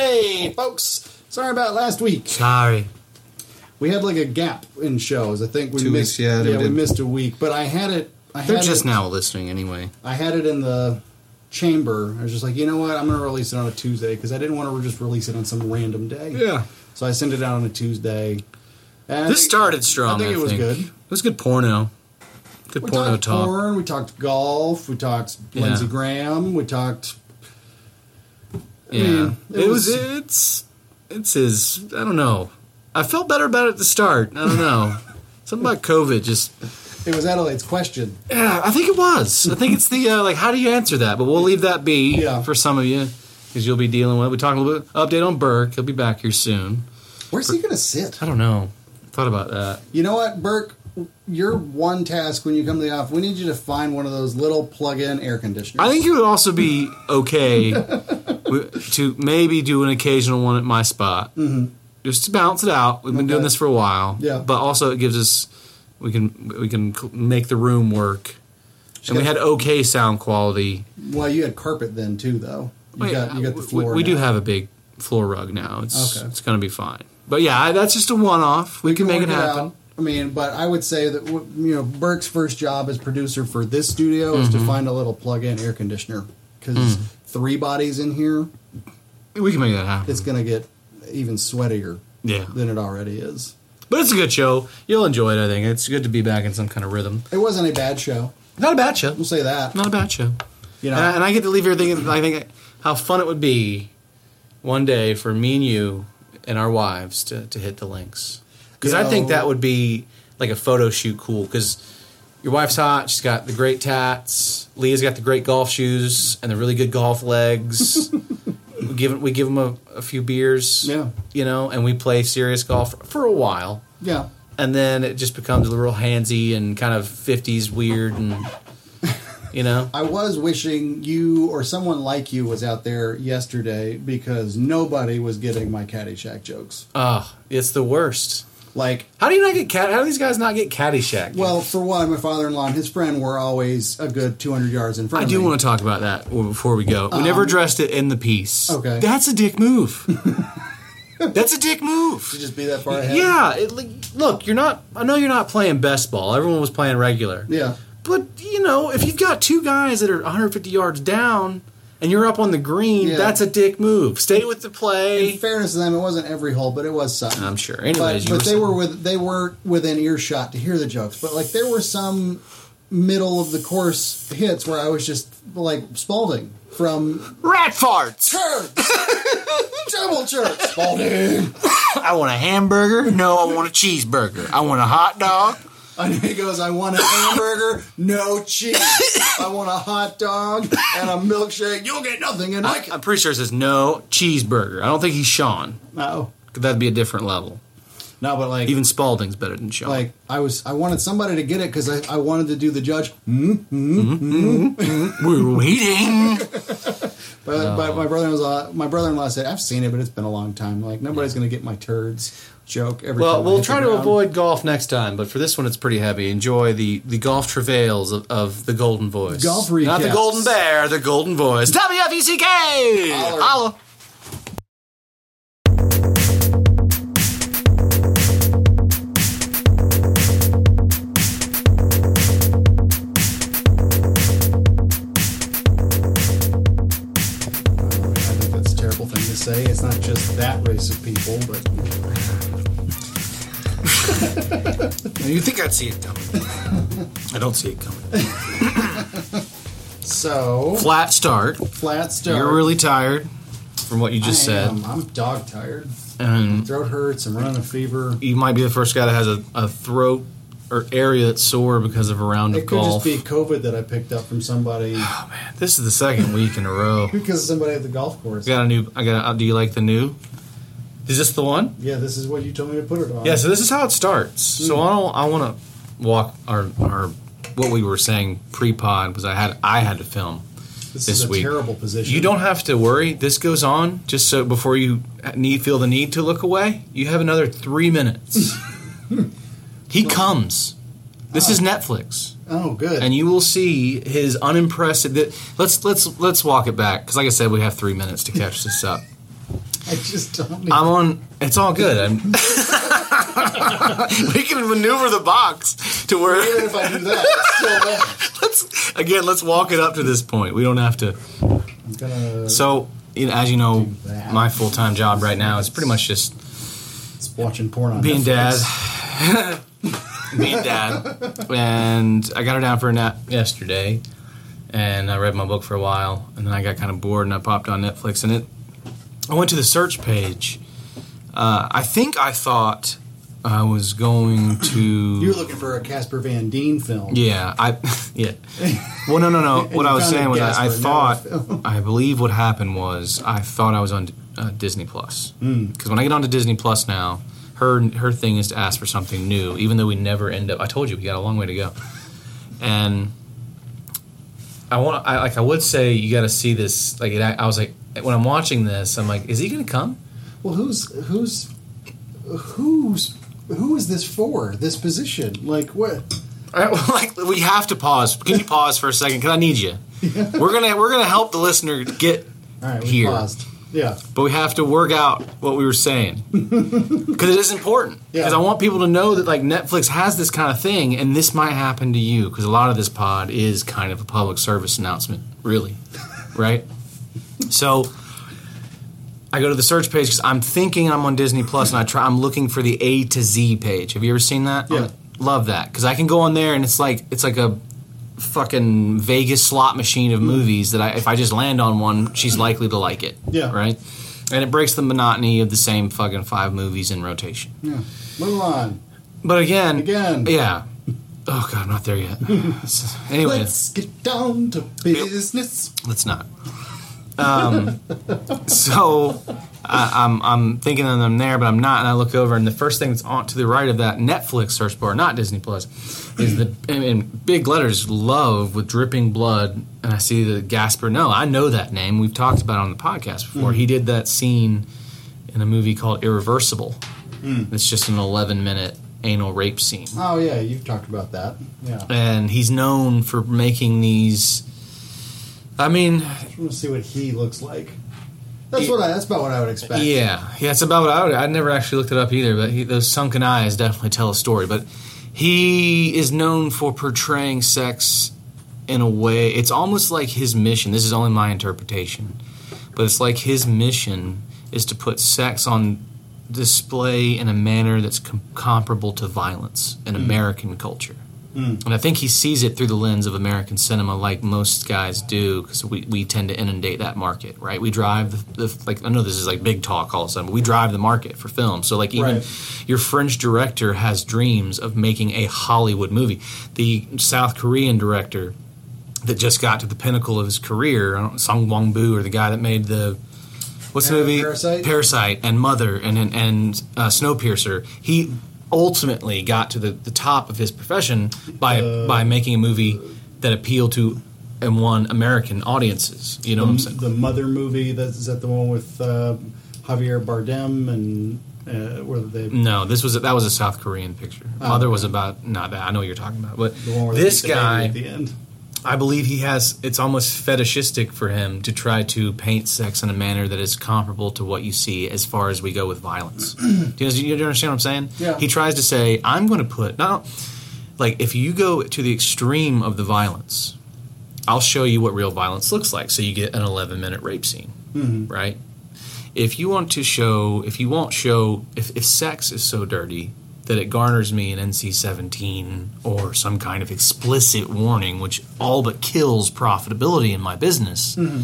Hey, folks. Sorry about last week. Sorry. We had like a gap in shows. I think we Two missed. weeks, yeah, yeah, we did. missed a week. But I had it. I They're had just it, now listening anyway. I had it in the chamber. I was just like, you know what? I'm going to release it on a Tuesday because I didn't want to just release it on some random day. Yeah. So I sent it out on a Tuesday. And This think- started strong. I think it was good. It was good porno. Good We porno talked talk. porn. We talked golf. We talked Yeah. Lindsey Graham. We talked. I Yeah. mean, it, was, it's it's his I don't know. I felt better about it at the start. I don't know. Something about COVID just It was Adelaide's question. Yeah, I think it was. I think it's the uh, like how do you answer that? But we'll leave that be Yeah. for some of you because you'll be dealing with. We talk a little bit update on Burke. He'll be back here soon. Where's he going to sit? I don't know. Thought about that. You know what, Burke? Your one task when you come to the office, we need you to find one of those little plug-in air conditioners. I think it would also be okay w- to maybe do an occasional one at my spot, mm-hmm. just to balance it out. We've been doing this for a while, Yeah. But also, it gives us we can we can make the room work, and we had okay sound quality. Well, you had carpet then too, though. You Wait, got you got the we- floor. We, do have a big floor rug now. It's Okay. it's going to be fine. But yeah, I- that's just a one off. We, can make it happen. out. I mean, but I would say that you know Burke's first job as producer for this studio is Mm-hmm. to find a little plug-in air conditioner because Mm. Three bodies in here, We can make that happen. it's going to get even sweatier yeah, than it already is. but it's a good show. You'll enjoy it. I think it's good to be back in some kind of rhythm. It wasn't a bad show. Not a bad show. We'll say that. Not a bad show. You know, And I, and I get to leave here thinking, I think how fun it would be one day for me and you and our wives to, to hit the links. Because I think that would be like a photo shoot cool. Because your wife's hot, she's got the great tats. Leah's got the great golf shoes and the really good golf legs. we give we give them a, a few beers, Yeah. you know, and we play serious golf for a while yeah. and then it just becomes a little handsy and kind of 50s weird and you know I was wishing you or someone like you was out there yesterday because nobody was getting my Caddyshack jokes. oh it's the worst Like, how do you not get cat how do these guys not get caddyshack well, for one, my father-in-law and his friend were always a good 200 yards in front of me. i of do me. want to talk about that before we go we um, never addressed it in the piece Okay. that's a dick move that's a dick move to just be that far ahead. yeah it, like, look you're not i know you're not playing best ball everyone was playing regular Yeah. But you know, if you've got two guys that are 150 yards down and you're up on the green, Yeah. that's a dick move. Stay with the play. In fairness to them, it wasn't every hole, but it was some. I'm sure. But, Anyways, you but they saying- were with they were within earshot to hear the jokes. But like there were some middle of the course hits where I was just like Spalding from rat farts. church, double church, Spalding. I want a hamburger. No, I want a cheeseburger. I want a hot dog. And he goes, I want a hamburger, no cheese. I want a hot dog and a milkshake. You'll get nothing in my. I'm pretty sure it says no cheeseburger. I don't think he's Sean. No, That'd be a different level. no, but like Even Spalding's better than Sean. like I was, I wanted somebody to get it because I, I wanted to do the judge. Mm, mm, mm, mm. we're waiting. But, but my brother-in-law, my brother-in-law said, "I've seen it, but it's been a long time. Like nobody's going to get my turds joke every Well, time." We'll try to avoid golf next time, but for this one, it's pretty heavy. Enjoy the, the golf travails of, of the Golden Voice. Golf Not the. Golden Bear, the Golden Voice. WFECK! Holler. Holla. I think that's a terrible thing to say. It's not just that race of people, but You think I'd see it coming? I don't see it coming. so Flat start. flat start. You're really tired from what you just I said. am. I'm dog tired. And Throat hurts. I'm running a fever. you might be the first guy that has a, a throat or area that's sore because of a round of It could just be COVID that I picked up from somebody oh man, this is the second week in a row. because of somebody at the golf course. I got a new. I got. A, do you like the new? Is this the one? Yeah, this is what you told me to put it on. Yeah. So this is how it starts. So hmm. I don't. I want to walk our our what we were saying pre-pod was I had I had to film. this, this is a week. terrible position. You don't have to worry. This goes on just so before you need feel the need to look away. You have another three minutes. he comes. This is Netflix, Oh, good. and you will see his unimpressive. Let's let's let's walk it back because, like I said, we have three minutes to catch this up. I just don't. Need I'm on. It's all good. I'm, we can maneuver the box to where. Even if I do that, it's still there. let's again. Let's walk it up to this point. We don't have to. Gonna. So, you know, as you know, my full time job right now is pretty much just It's watching porn on being Netflix. dad. being dad. And I got her down for a nap yesterday, and I read my book for a while, and then I got kind of bored, and I popped on Netflix, and it. I went to the search page. Uh, I think I thought I was going to. You were looking for a Casper Van Dien film. Yeah, I yeah. Well, no, no, no. What I was saying was, I, I Gasper, not a thought. I believe what happened was, I thought I was on uh, Disney Plus Hmm. because when I get onto Disney Plus now, her her thing is to ask for something new, even though we never end up. I told you we got a long way to go, and I want, I like, I would say you got to see this. Like, it, I was like, when I'm watching this, I'm like, is he going to come? Well, who's who's who's who is this for? This position? Like what? All right, like we have to pause. Can you pause for a second? Because I need you. We're gonna we're gonna help the listener get All right, we here, paused. Yeah. but we have to work out what we were saying because it is important. Yeah. Because I want people to know that like Netflix has this kind of thing, and this might happen to you. Because a lot of this pod is kind of a public service announcement, really, right? So. I go to the search page because I'm thinking I'm on Disney Plus, and I try. I'm looking for the A to Z page. Have you ever seen that? Yeah. Love that because I can go on there and it's like it's like a fucking Vegas slot machine of movies that I, if I just land on one, she's likely to like it. Yeah. Right. And it breaks the monotony of the same fucking five movies in rotation. Yeah. Move on. But again, Again. yeah. Oh god, I'm not there yet. anyway, Let's get down to business. Let's not. Um, so I, I'm I'm thinking of them there, but I'm not. And I look over, and the first thing that's on to the right of that Netflix search bar, not Disney Plus, is the in, big letters "Love" with dripping blood, and I see the Gaspar. No, I know that name. We've talked about it on the podcast before. Mm. He did that scene in a movie called Irreversible. Mm. It's just an 11 minute anal rape scene Oh yeah, you've talked about that. Yeah. and he's known for making these. I mean, I just want to see what he looks like. That's what I. That's about what I would expect. yeah, yeah, it's about what I would. I never actually looked it up either, but he, those sunken eyes definitely tell a story. But he is known for portraying sex in a way. It's almost like his mission. This is only my interpretation, but it's like his mission is to put sex on display in a manner that's com- comparable to violence in mm-hmm. American culture. And I think he sees it through the lens of American cinema, like most guys do, because we, we tend to inundate that market, right? We drive the, the like I know this is like big talk all of a sudden, but we drive the market for film. So like even Right. your French director has dreams of making a Hollywood movie. The South Korean director that just got to the pinnacle of his career, I don't, Song Wong Bu, or the guy that made the what's the movie Parasite? Parasite and Mother and and, and uh, Snowpiercer. He ultimately got to the, the top of his profession by Uh, by making a movie that appealed to and won American audiences. You know what I'm saying? The Mother movie. That's is that the one with uh, Javier Bardem and uh, where they No, this was a, that was a South Korean picture. Oh, Mother okay. was about not that. I know what you're talking about, but the one where they this the guy, at the end. I believe he has. It's almost fetishistic for him to try to paint sex in a manner that is comparable to what you see as far as we go with violence. do, you, do you understand what I'm saying? Yeah. He tries to say, "I'm going to put not like if you go to the extreme of the violence, I'll show you what real violence looks like." So you get an 11 minute rape scene, mm-hmm. right? If you want to show, if you won't show, if, if sex is so dirty that it garners me an NC 17 or some kind of explicit warning, which all but kills profitability in my business, mm-hmm.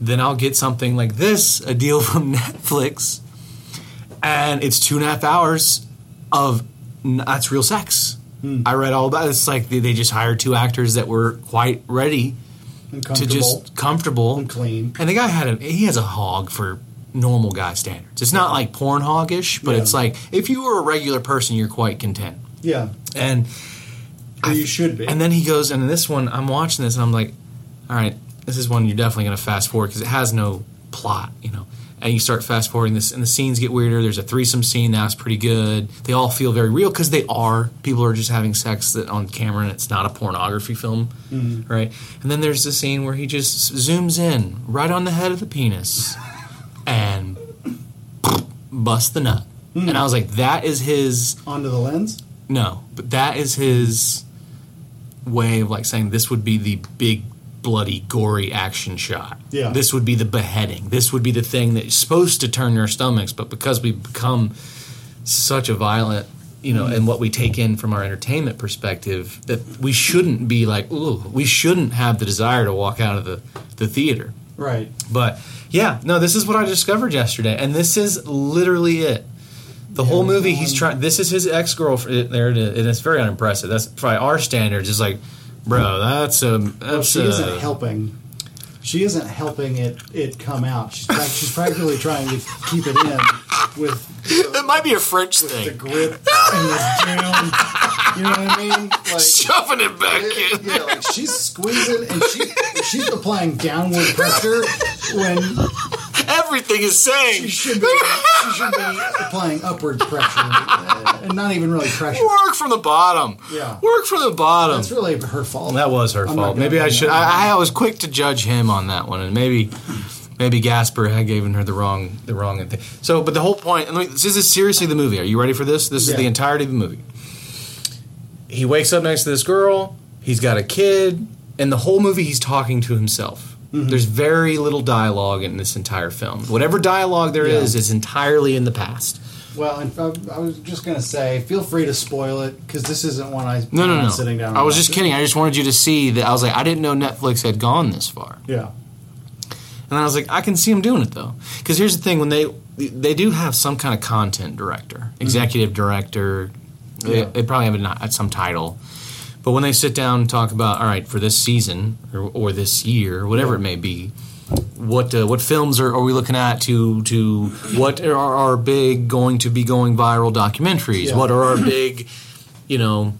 then I'll get something like this a deal from Netflix, and it's two and a half hours of that's real sex. Hmm. I read all about it. It's like they, they just hired two actors that were quite ready to just comfortable and clean. and the guy had a he has a hog for normal guy standards. It's not like porn hoggish, but Yeah. it's like if you were a regular person, you're quite content. Yeah, And you should be. and then he goes, and in this one, I'm watching this, and I'm like, all right, this is one you're definitely going to fast forward because it has no plot, you know. And you start fast forwarding this, and the scenes get weirder. There's a threesome scene that's pretty good. They all feel very real because they are. People are just having sex that on camera, and it's not a pornography film, mm-hmm. right? And then there's the scene where he just zooms in right on the head of the penis, and bust the nut. Hmm. And I was like, that is his Onto the lens. no, but that is his way of like saying this would be the big bloody gory action shot. Yeah. This would be the beheading. This would be the thing that's supposed to turn your stomachs, but because we've become such a violent you know, and what we take in from our entertainment perspective, that we shouldn't be like, ooh, we shouldn't have the desire to walk out of the, the theater. Right. But yeah, no, this is what I discovered yesterday, and this is literally it. The whole movie, he's trying. This is his ex girlfriend. There it is, and it's very unimpressive. That's by our standards. It's like, bro, that's a Well, she a, isn't helping. She isn't helping it it come out. She's she's practically trying to keep it in with It might be a French the thing. grip and the down. You know what I mean? Like Shoving it back in. yeah, like she's squeezing and she she's applying downward pressure when Everything is she saying should be she should be applying upward pressure uh, and not even really pressure. work from the bottom. Yeah. work from the bottom. That's really her fault. That was her I'm fault. Maybe I should. I, I was quick to judge him on that one, and maybe, maybe Gaspar had given her the wrong, the wrong thing. So, but the whole point. And this is seriously the movie. Are you ready for this? This is Yeah. the entirety of the movie. He wakes up next to this girl. He's got a kid, and the whole movie he's talking to himself. Mm-hmm. There's very little dialogue in this entire film. Whatever dialogue there is, Yeah. is entirely in the past. Well, and I, I was just gonna say, feel free to spoil it because this isn't one I No, no, no. sitting down. I was just kidding. I just wanted you to see that. I was like, I didn't know Netflix had gone this far. Yeah. And I was like, I can see them doing it though, because here's the thing: when they they do have some kind of content director, executive director, they, Mm-hmm. Yeah. they probably have a, some title. But when they sit down and talk about, all right, for this season or, or this year, or whatever Yeah. it may be, what uh, what films are, are we looking at to to what are our big going to be going viral documentaries? Yeah. What are our big, you know,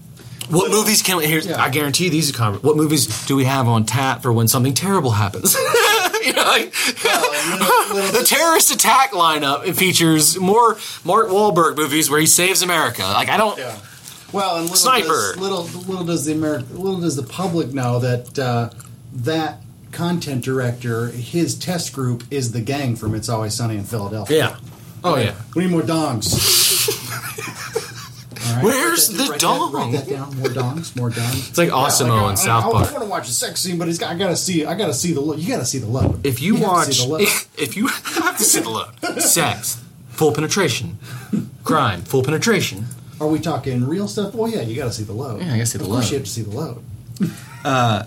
what movies can we? Here's, Yeah. I guarantee these are covered. What movies do we have on tap for when something terrible happens? you know, like, little- little the terrorist attack lineup features more Mark Wahlberg movies where he saves America. Like I don't. Yeah. Well, and little Sniper. Does, little little does the America, little does the public know that uh, that content director, his test group is the gang from It's Always Sunny in Philadelphia. Yeah. Oh yeah. We need more dongs. Right, Where's the write dong? That, write that down. More dongs. More dongs. It's like AWESOM-O I- in South I, Park. I want to watch a sex scene, but he's got, I gotta see. I gotta see the. lo- You gotta see the look. If you, to watch, see the load. if you have to see the load, sex, full penetration, crime, full penetration. Are we talking real stuff? Well, yeah, you gotta see the load. Yeah, I gotta see the of course load. you have to see the load. Uh,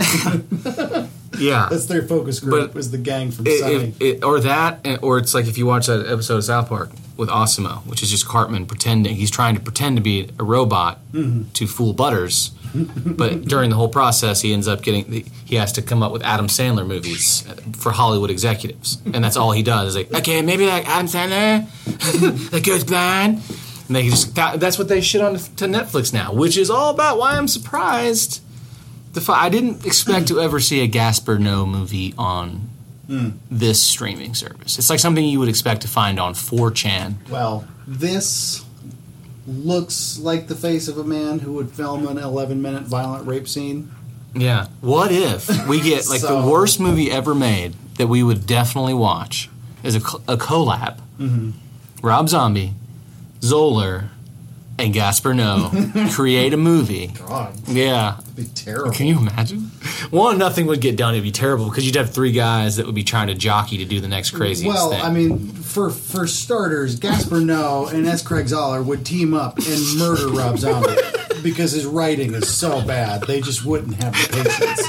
yeah. That's their focus group. But is the gang from It- Sunny. it- it- or that, and- or it's like if you watch that episode of South Park with AWESOM-O, which is just Cartman pretending he's trying to pretend to be a robot mm-hmm. to fool Butters, but during the whole process, he ends up getting he has to come up with Adam Sandler movies for Hollywood executives, and that's all he does. Is like, okay, maybe like Adam Sandler, the goes blind, and they just that, that's what they shit on to Netflix now, which is all about why I'm surprised. The I didn't expect to ever see a Gaspar Noé movie on hmm. this streaming service. It's like something you would expect to find on 4chan. Well, this looks like the face of a man who would film an 11 minute violent rape scene. Yeah. What if we get like So- the worst movie ever made that we would definitely watch is a, a collab? Mm-hmm. Rob Zombie, Zahler, and Gaspar Noé create a movie. God, Yeah. it'd be terrible. Can you imagine? One, nothing would get done. It'd be terrible because you'd have three guys that would be trying to jockey to do the next craziest well, thing. I mean, for for starters, Gaspar Noé and S. Craig Zahler would team up and murder Rob Zombie because his writing is so bad. They just wouldn't have the patience.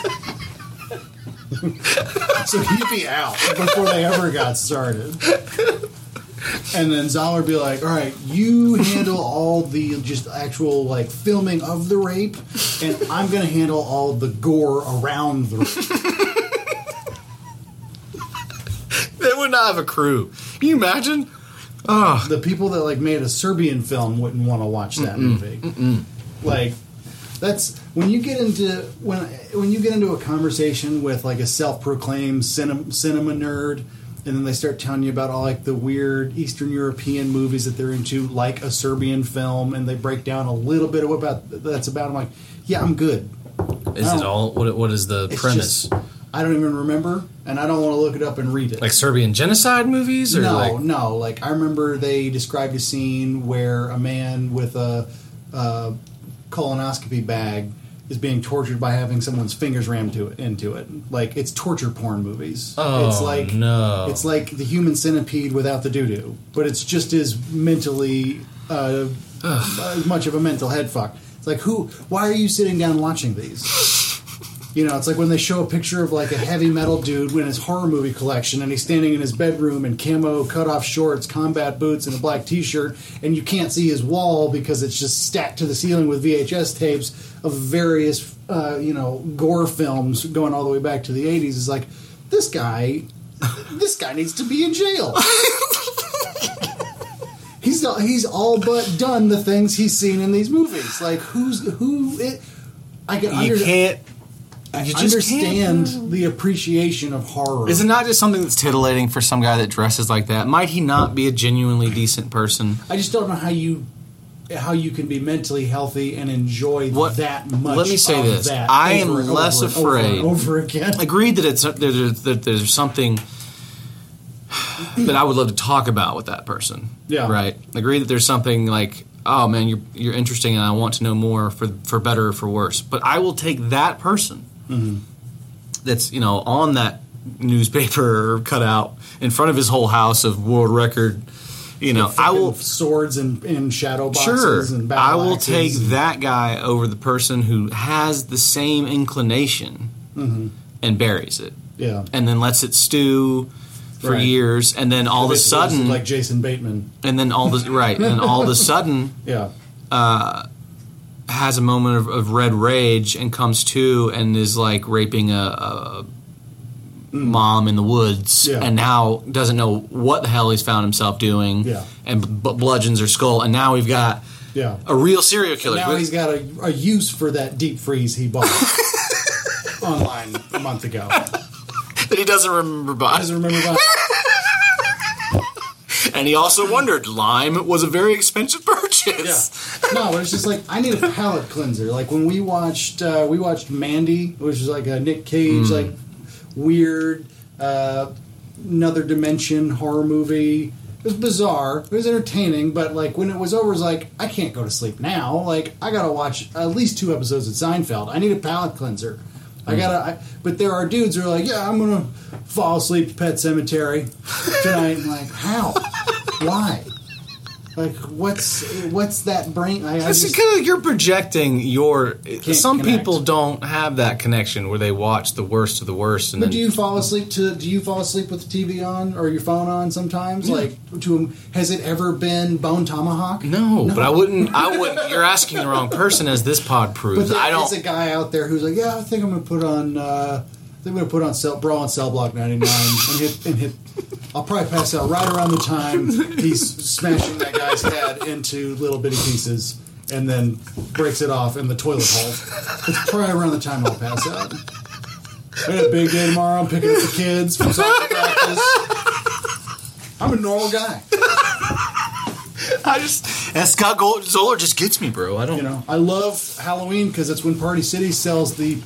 so he'd be out before they ever got started. And then Zahler be like, "All right, you handle all the just actual like filming of the rape, and I'm going to handle all the gore around the rape." they would not have a crew. Can you imagine? Oh, the people that like made a Serbian film wouldn't want to watch that movie. Like that's when you get into when when you get into a conversation with like a self-proclaimed cinema, cinema nerd and then they start telling you about all like the weird Eastern European movies that they're into like a Serbian film and they break down a little bit of about that's about I'm like, yeah, I'm good. is it all? What, what is the premise? just- I don't even remember, and I don't want to look it up and read it. Like Serbian genocide movies, or no, like no. Like I remember they described a scene where a man with a, a colonoscopy bag is being tortured by having someone's fingers rammed to it, into it. Like it's torture porn movies. Oh, it's like no. It's like the human centipede without the doo doo, but it's just as mentally uh, as much of a mental head fuck. It's like who? Why are you sitting down watching these? You know, it's like when they show a picture of like a heavy metal dude in his horror movie collection, and he's standing in his bedroom in camo cut-off shorts, combat boots, and a black T-shirt, and you can't see his wall because it's just stacked to the ceiling with VHS tapes of various, uh, you know, gore films going all the way back to the '80s. is like this guy, this guy needs to be in jail. he's all, he's all but done the things he's seen in these movies. Like who's who? It, I can you under- can't. You understand can't. the appreciation of horror. Is it not just something that's titillating for some guy that dresses like that? Might he not be a genuinely decent person? I just don't know how you how you can be mentally healthy and enjoy What- that much. let me say this. I am less over over afraid- and over again. Agreed that it's there's, that there's something that I would love to talk about with that person. Yeah. Right. Agree that there's something like, oh man, you're you're interesting, and I want to know more for for better or for worse. But I will take that person Mm-hmm. that's you know on that newspaper cutout in front of his whole house of world record. You know, I will swords and, and shadow Sure, boxes and battle I will axes take that guy over the person who has the same inclination mm-hmm. and buries it, Yeah, and then lets it stew for Right. years, and then all of a sudden, like Jason Bateman. and then all the right, and all of a sudden Yeah, uh, has a moment of, of red rage and comes to and is like raping a, a mom in the woods, Yeah. and now doesn't know what the hell he's found himself doing, Yeah. and b- bludgeons her skull, and now we've got yeah. a real serial killer. Now he's got a, a use for that deep freeze he bought online a month ago. that he doesn't remember by. doesn't remember that. And he also wondered, lime was a very expensive Yeah. purchase. No, but it's just like I need a palate cleanser. Like when we watched uh, we watched Mandy, which is like a Nick Cage like weird uh, another dimension horror movie. It was bizarre. It was entertaining, but like when it was over, it was like I can't go to sleep now. Like I gotta watch at least two episodes of Seinfeld. I need a palate cleanser. I gotta. I, but there are dudes who are like, yeah, I'm gonna fall asleep to Pet Sematary tonight. I'm like, how? Why? Like, what's what's that brain? I, I It's just, because you're projecting your. some connect. people don't have that connection where they watch the worst of the worst, and But then do you fall asleep to? Do you fall asleep with the TV on or your phone on sometimes? Like, to has it ever been Bone Tomahawk? no, but I wouldn't. I wouldn't. You're asking the wrong person, as this pod But proves. there I is a don't. guy out there who's like, yeah, I think I'm gonna put on. Uh, I think I'm gonna put on cell, Brawl on Cell Block 99 and hit and hit. I'll probably pass out right around the time he's smashing that guy's head into little bitty pieces and then breaks it off in the toilet hole. It's probably around the time I'll pass out. I got a big day tomorrow. I'm picking up the kids from soccer practice. I'm a normal guy. I just. And Scott Gold, Zahler just gets me, bro. I don't. You know, I love Halloween because it's when Party City sells the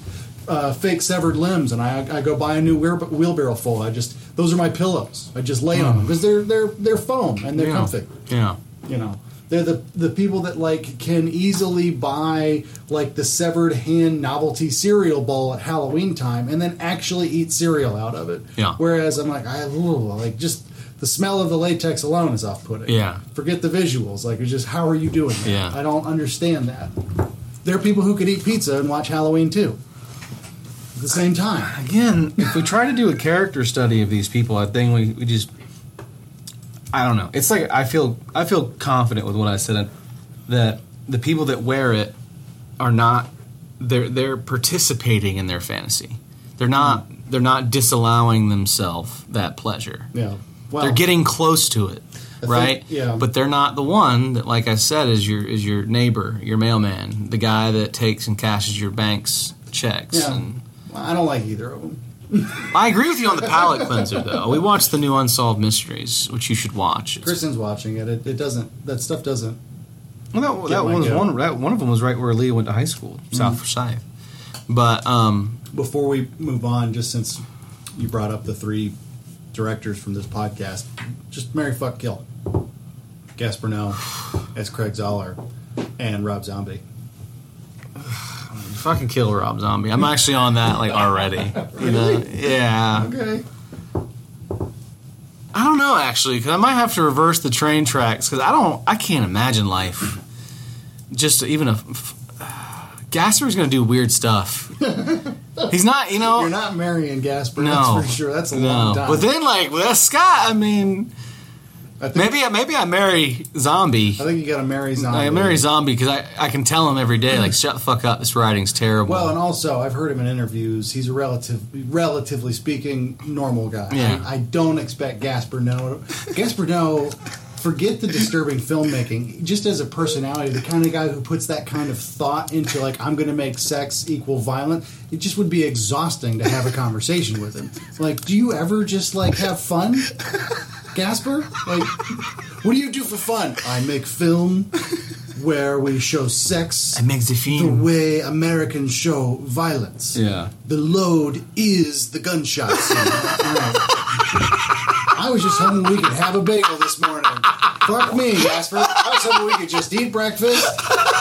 uh, fake severed limbs, and I, I go buy a new wheel, wheelbarrow full. I just those are my pillows. I just lay on them because they're they're they're foam and they're yeah. comfy. Yeah. You know, they're the the people that like can easily buy like the severed hand novelty cereal bowl at Halloween time and then actually eat cereal out of it. Yeah. Whereas I'm like I ooh, like just. The smell of the latex alone is off-putting. Yeah. Forget the visuals. Like, it's just how are you doing that? Yeah. I don't understand that. There are people who could eat pizza and watch Halloween too. At the same time. Again, if we try to do a character study of these people, I think we, we just. I don't know. It's like I feel I feel confident with what I said that the people that wear it are not they're they're participating in their fantasy. They're not they're not disallowing themselves that pleasure. Yeah. Well, they're getting close to it, think- right? yeah. But they're not the one that, like I said, is your is your neighbor, your mailman, the guy that takes and cashes your bank's checks. Yeah. And I don't like either of them. I agree with you on the palate cleanser, though. We watched the new Unsolved Mysteries, which you should watch. It's- Kristen's watching it. it. It doesn't. That stuff doesn't. well, that, Get that my one was goat. one. That one of them was right where Leah went to high school, South Forsyth. But um, before we move on, just since you brought up the three directors from this podcast, just Mary Fuck Kill. Gaspar Noé S. Craig Zahler and Rob Zombie. Fucking kill Rob Zombie. I'm actually on that like already. You know? Yeah. Okay. I don't know actually because I might have to reverse the train tracks because I don't. I can't imagine life. Just even a. Gaspar's gonna do weird stuff. He's not, you know. You're not marrying Gaspar, no, that's for sure. That's a long time. But then, like with Scott, I mean, maybe maybe I marry Zombie. I think you got to marry Zombie. I marry Zombie because I, I can tell him every day like hmm. shut the fuck up. This writing's terrible. Well, and also I've heard him in interviews. He's a relative, relatively speaking, normal guy. Yeah. I, I don't expect Gaspar Noé. Gaspar Noé, forget the disturbing filmmaking. Just as a personality, the kind of guy who puts that kind of thought into like I'm going to make sex equal violent. It just would be exhausting to have a conversation with him. Like, do you ever just like have fun? Gaspar? Like, what do you do for fun? I make film where we show sex I make the the way Americans show violence. Yeah. The load is the gunshot scene. Alright. I was just hoping we could have a bagel this morning. Fuck me, Jasper. I was hoping we could just eat breakfast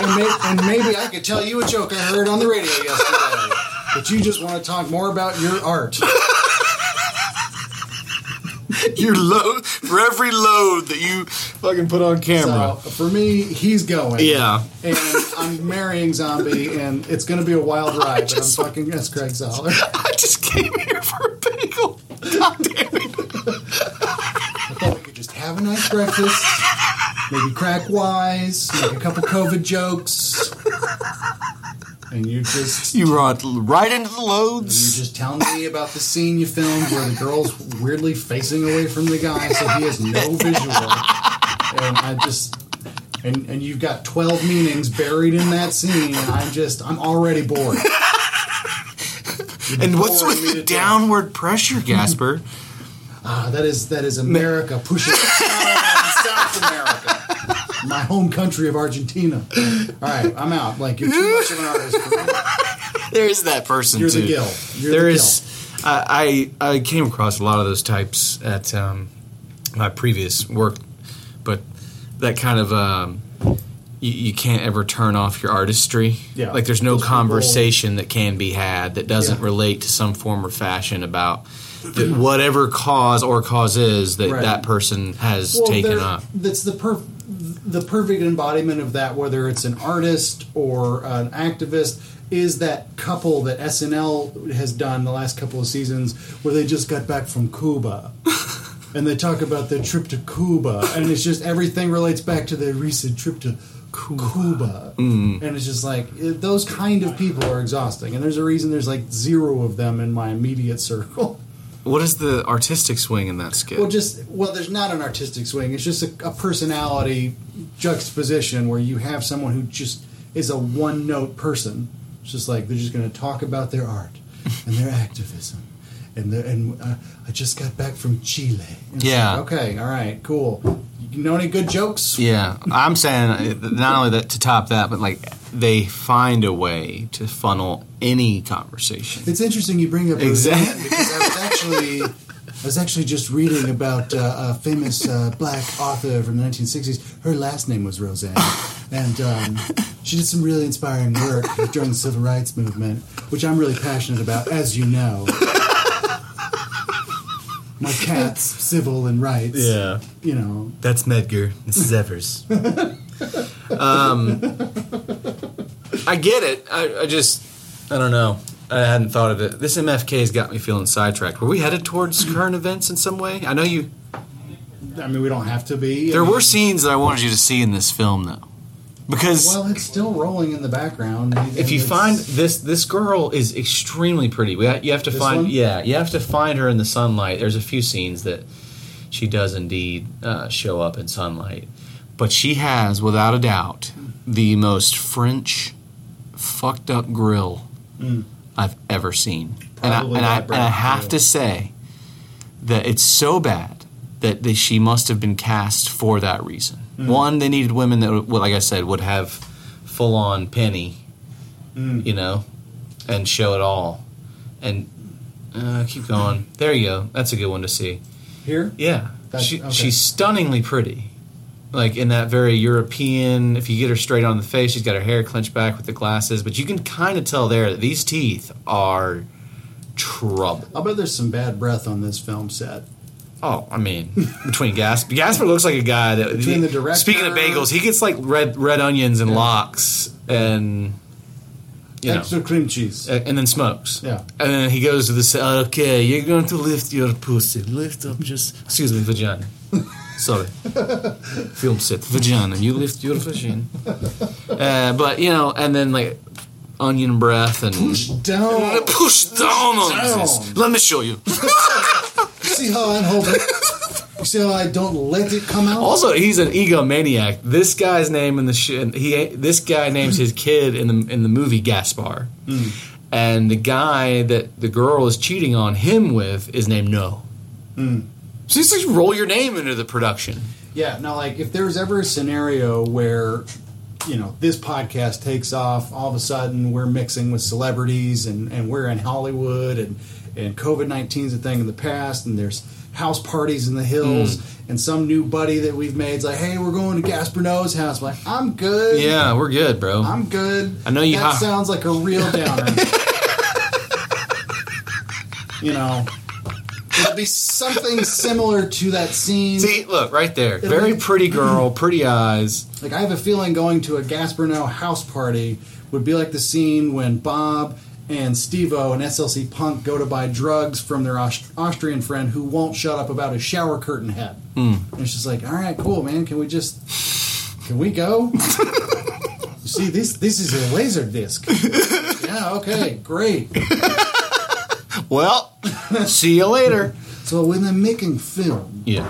and, may- and maybe I could tell you a joke I heard on the radio yesterday. But you just want to talk more about your art. Your load for every load that you fucking put on camera. So for me, he's going. yeah. And I'm marrying Zombie, and it's going to be a wild ride, but I'm just- fucking that's Craig Zahler. I just came here for a bagel. God damn it. I thought we could just have a nice breakfast, maybe crack wise, make a couple COVID jokes, and you just You brought right into the loads. you just tell me about the scene you filmed where the girl's weirdly facing away from the guy, so he has no visual, and I just. And, and you've got 12 meanings buried in that scene, and I'm just, I'm already bored. And what's with the to death. downward pressure, Gaspar? Ah, that is that is America pushing my home country of Argentina. All right, I'm out. Like you're too much of an artist for me. there is that person You're too. the Gill. You're There the is. I I I came across a lot of those types at um, my previous work, but that kind of um, you, you can't ever turn off your artistry. Yeah. like there's no Those people- conversation that can be had that doesn't Yeah. relate to some form or fashion about the, whatever cause or cause is that Right. that person has Well, taken up. That's the perf- the perfect embodiment of that. Whether it's an artist or an activist, is that couple that SNL has done the last couple of seasons, where they just got back from Cuba. And they talk about their trip to Cuba, and it's just everything relates back to their recent trip to Cuba. Mm. And it's just like it, those kind of people are exhausting, and there's a reason there's like zero of them in my immediate circle. What is the artistic swing in that skit? Well, just well, there's not an artistic swing. It's just a, a personality juxtaposition where you have someone who just is a one note person. It's just like they're just going to talk about their art and their activism. And their, and uh, I just got back from Chile. And Yeah. like, okay. All right. Cool. You know any good jokes? Yeah, I'm saying uh, not only that to top that, but like they find a way to funnel any conversation. It's interesting you bring up Exactly. Roseanne because I was actually I was actually just reading about uh, a famous uh, black author from the 1960s. Her last name was Roseanne, and um, she did some really inspiring work during the civil rights movement, which I'm really passionate about, as you know. My cat's civil and rights. Yeah, you know, that's Medgar. This is Evers. um, I get it. I, I just, I don't know. I hadn't thought of it. This MFK's got me feeling sidetracked. Were we headed towards current events in some way? I know you. I mean, we don't have to be. I There mean, were scenes that I wanted you to see in this film, though, because Well, it's still rolling in the background. if you find this this girl is extremely pretty. We ha- you have to find one? yeah, you have to find her in the sunlight. There's a few scenes that she does indeed uh, show up in sunlight, but she has without a doubt the most French fucked up grill Mm. I've ever seen. And I, and, I, and I have grill. to say that it's so bad that they, she must have been cast for that reason. Mm. One, they needed women that, like I said, would have full on penny, Mm. you know, and show it all. and uh, keep going. There you go. That's a good one to see. Here, Yeah, she, okay. she's stunningly pretty. Like in that very European. If you get her straight on the face, she's got her hair clenched back with the glasses, but you can kind of tell there that these teeth are trouble. I'll bet there's some bad breath on this film set. Oh, I mean, between Gaspar, Gaspar looks like a guy that. Between the director- Speaking of bagels, he gets like red red onions and lox, and you know, Extra cream cheese. and then smokes. Yeah. And then he goes to the. Okay, you're going to lift your pussy. Lift up just. Excuse me, vagina. Sorry. Film set. Vagina. You lift your vagina. Uh, but, you know, and then like onion breath and. Push down. Uh, push down on Down. this. Let me show you. See how I hold it? You see how I don't let it come out? Also, he's an egomaniac. This guy's name in the sh- he this guy names his kid in the in the movie Gaspar, hmm. and the guy that the girl is cheating on him with is named No. Hmm. So just like roll your name into the production. Yeah, now like if there's ever a scenario where you know this podcast takes off, all of a sudden we're mixing with celebrities and, and we're in Hollywood and and COVID 19's a thing in the past and there's house parties in the hills Hmm. and some new buddy that we've made is like, hey, we're going to Gaspar Noé's house. I'm like, I'm good. Yeah, we're good, bro. I'm good. I know you That ha- sounds like a real downer. you know, it'd be something similar to that scene. See, look right there. It'll Very be- pretty girl, pretty eyes. Like I have a feeling going to a Gaspar Noé house party would be like the scene when Bob and Stevo and SLC Punk go to buy drugs from their Aust- Austrian friend who won't shut up about his shower curtain head. Hmm. And it's just like, all right, cool, man. Can we just can we go? See, this this is a laser disc. yeah, okay, great. Well, see you later. So when they're making film, Yeah.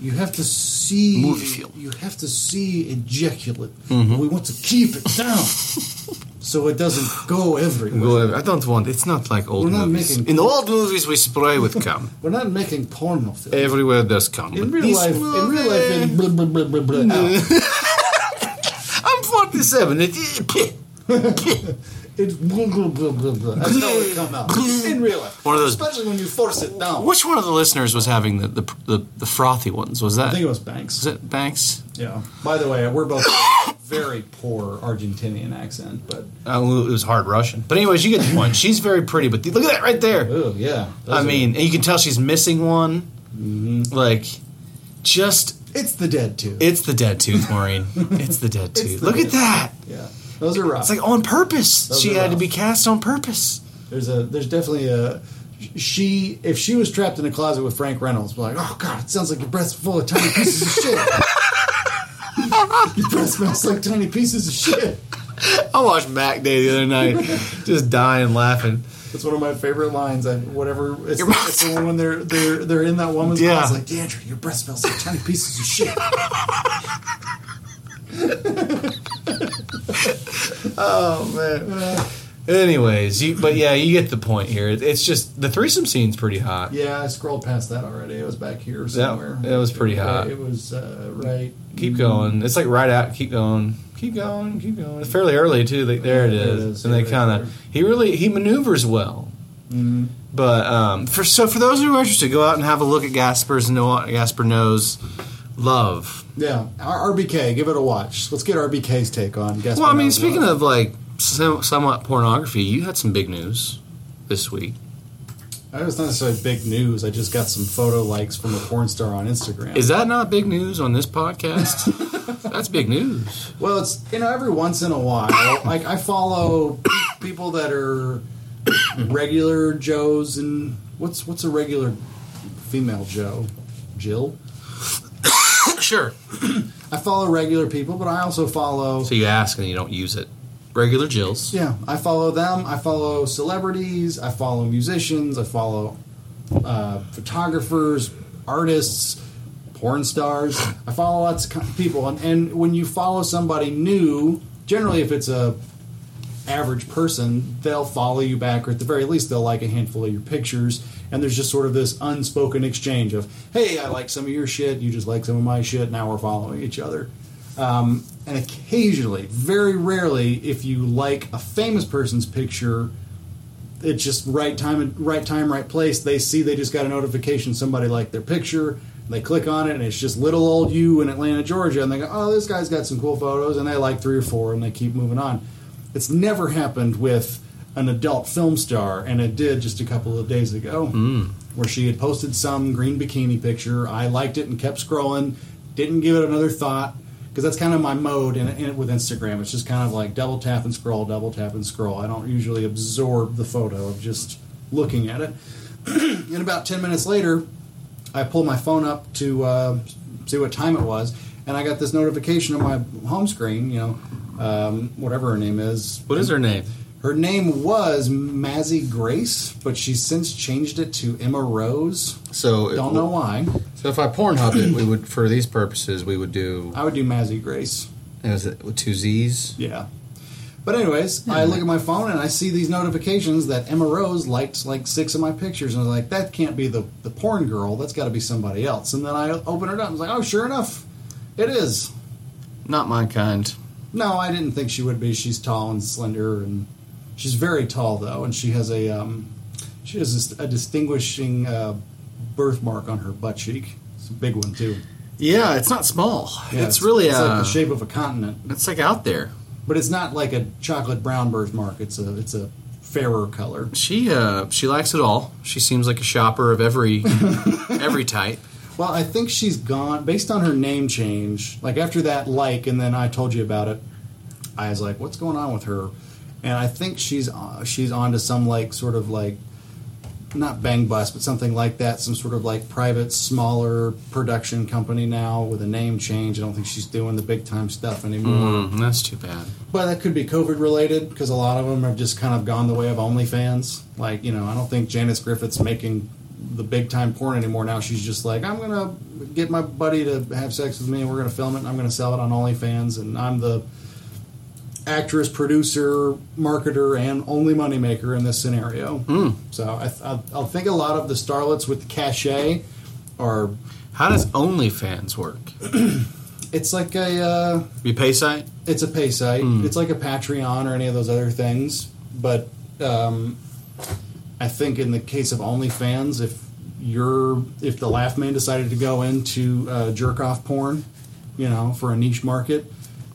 you have to see Movie film. You have to see ejaculate. Mm-hmm. We want to keep it down so it doesn't go everywhere. Go- I don't want. It's not like old movies. making- In old movies, we spray with cum. We're not making porno film. Everywhere there's cum. in real life, in real life, in blah, blah, blah, blah, blah. I'm 47. It, it's blah, blah, blah, blah, blah. That's how it come out in real life. One of those- especially when you force it down. which one of the listeners was having the, the, the, the frothy ones? Was that? I think it was Banks. was it Banks? Yeah. By the way, we're both very poor Argentinian accent, but Oh, it was hard Russian. But anyways, you get the point. She's very pretty, but look at that right there. oh yeah. Those I are- mean, and you can tell she's missing one. Mm-hmm. Like, just it's the dead tooth. it's the dead tooth, Maureen. It's the dead tooth. the Look dead at that. yeah. Those are rough. It's like on purpose. Those she had to be cast on purpose. There's a there's definitely a she if she was trapped in a closet with Frank Reynolds, be like, oh god, it sounds like your breath's full of tiny pieces of shit. your breath smells like tiny pieces of shit. I watched Mac Day the other night, just dying laughing. That's one of my favorite lines. I, whatever it's, it's the one when they're they're they're in that woman's Yeah. closet, like, Deandra, your breath smells like tiny pieces of shit. Oh man. Anyways, you, but yeah, you get the point here. It- It's just the threesome scene's pretty hot. Yeah, I scrolled past that already. It was back here somewhere. it was pretty hot. It was uh, right. Keep going. It's like right out. Keep going. Keep going. Keep going. It's fairly early too. Like, there it Yeah, it is. is. And they kind of he really he maneuvers well. Mm-hmm. But um, for so for those who are interested, go out and have a look at Gasper's no Gasper knows love. Yeah, RBK, give it a watch. Let's get RBK's take on. Guess Well, I mean, speaking of like some, somewhat pornography, you had some big news this week. I was not necessarily big news. I just got some photo likes from a porn star on Instagram. Is that not big news on this podcast? That's big news. well, it's you know every once in a while, like I follow people that are regular Joes and what's what's a regular female Joe? Jill. Sure. I follow regular people, but I also follow So you ask and you don't use it. Regular Jills. Yeah, I follow them. I follow celebrities. I follow musicians. I follow uh, photographers, artists, porn stars. I follow lots of people. And, and when you follow somebody new, generally, if it's a average person, they'll follow you back, or at the very least, they'll like a handful of your pictures. And there's just sort of this unspoken exchange of, "Hey, I like some of your shit. You just like some of my shit. Now we're following each other." Um, and occasionally, very rarely, if you like a famous person's picture, it's just right time, right time, right place. They see they just got a notification somebody liked their picture. They click on it, and it's just little old you in Atlanta, Georgia, and they go, "Oh, this guy's got some cool photos," and they like three or four, and they keep moving on. It's never happened with an adult film star, and it did just a couple of days ago, where she had posted some green bikini picture. I liked it and kept scrolling, didn't give it another thought because that's kind of my mode in, in with Instagram. It's just kind of like double tap and scroll, double tap and scroll. I don't usually absorb the photo of just looking at it. and about ten minutes later, I pull my phone up to uh, see what time it was, and I got this notification on my home screen. You know, um, whatever her name is. What is her name? Her name was Mazzy Grace, but she's since changed it to Emma Rose. So Don't know why. So if I Pornhub it, we would for these purposes we would do. I would do Mazzy Grace. Was it with two Z's? Yeah. But anyways, I look at my phone and I see these notifications that Emma Rose liked like six of my pictures, and I was like, that can't be the the porn girl. That's got to be somebody else. And then I open it up. and I was like, oh, sure enough, it is. Not my kind. No, I didn't think she would be. She's tall and slender, and she's very tall though, and she has a um, she has a, a distinguishing uh, birthmark on her butt cheek. It's a big one too. Yeah, it's not small. Yeah, it's, really it's uh, like the shape of a continent, it's like out there. but it's not like a chocolate brown birthmark. It's a it's a fairer color. She uh she likes it all. She seems like a shopper of every every type. Well, I think she's gone based on her name change. Like after that like, and then I told you about it. I was like, "What's going on with her?" And I think she's uh, she's on to some like sort of like not bang bus, but something like that. Some sort of like private, smaller production company now with a name change. I don't think she's doing the big time stuff anymore. Mm, that's too bad. But that could be COVID related because a lot of them have just kind of gone the way of OnlyFans. Like, you know, I don't think Janice Griffith's making the big time porn anymore. Now she's just like, I'm going to get my buddy to have sex with me and we're going to film it and I'm going to sell it on OnlyFans. And I'm the actress, producer, marketer, and only moneymaker in this scenario. So I, I, I think a lot of the starlets with the cachet are, How does OnlyFans work? it's like a. Uh, You pay site? It's a pay site. It's like a Patreon or any of those other things. But um, I think in the case of OnlyFans, if you're if the Laugh Man decided to go into uh, jerk off porn, you know, for a niche market,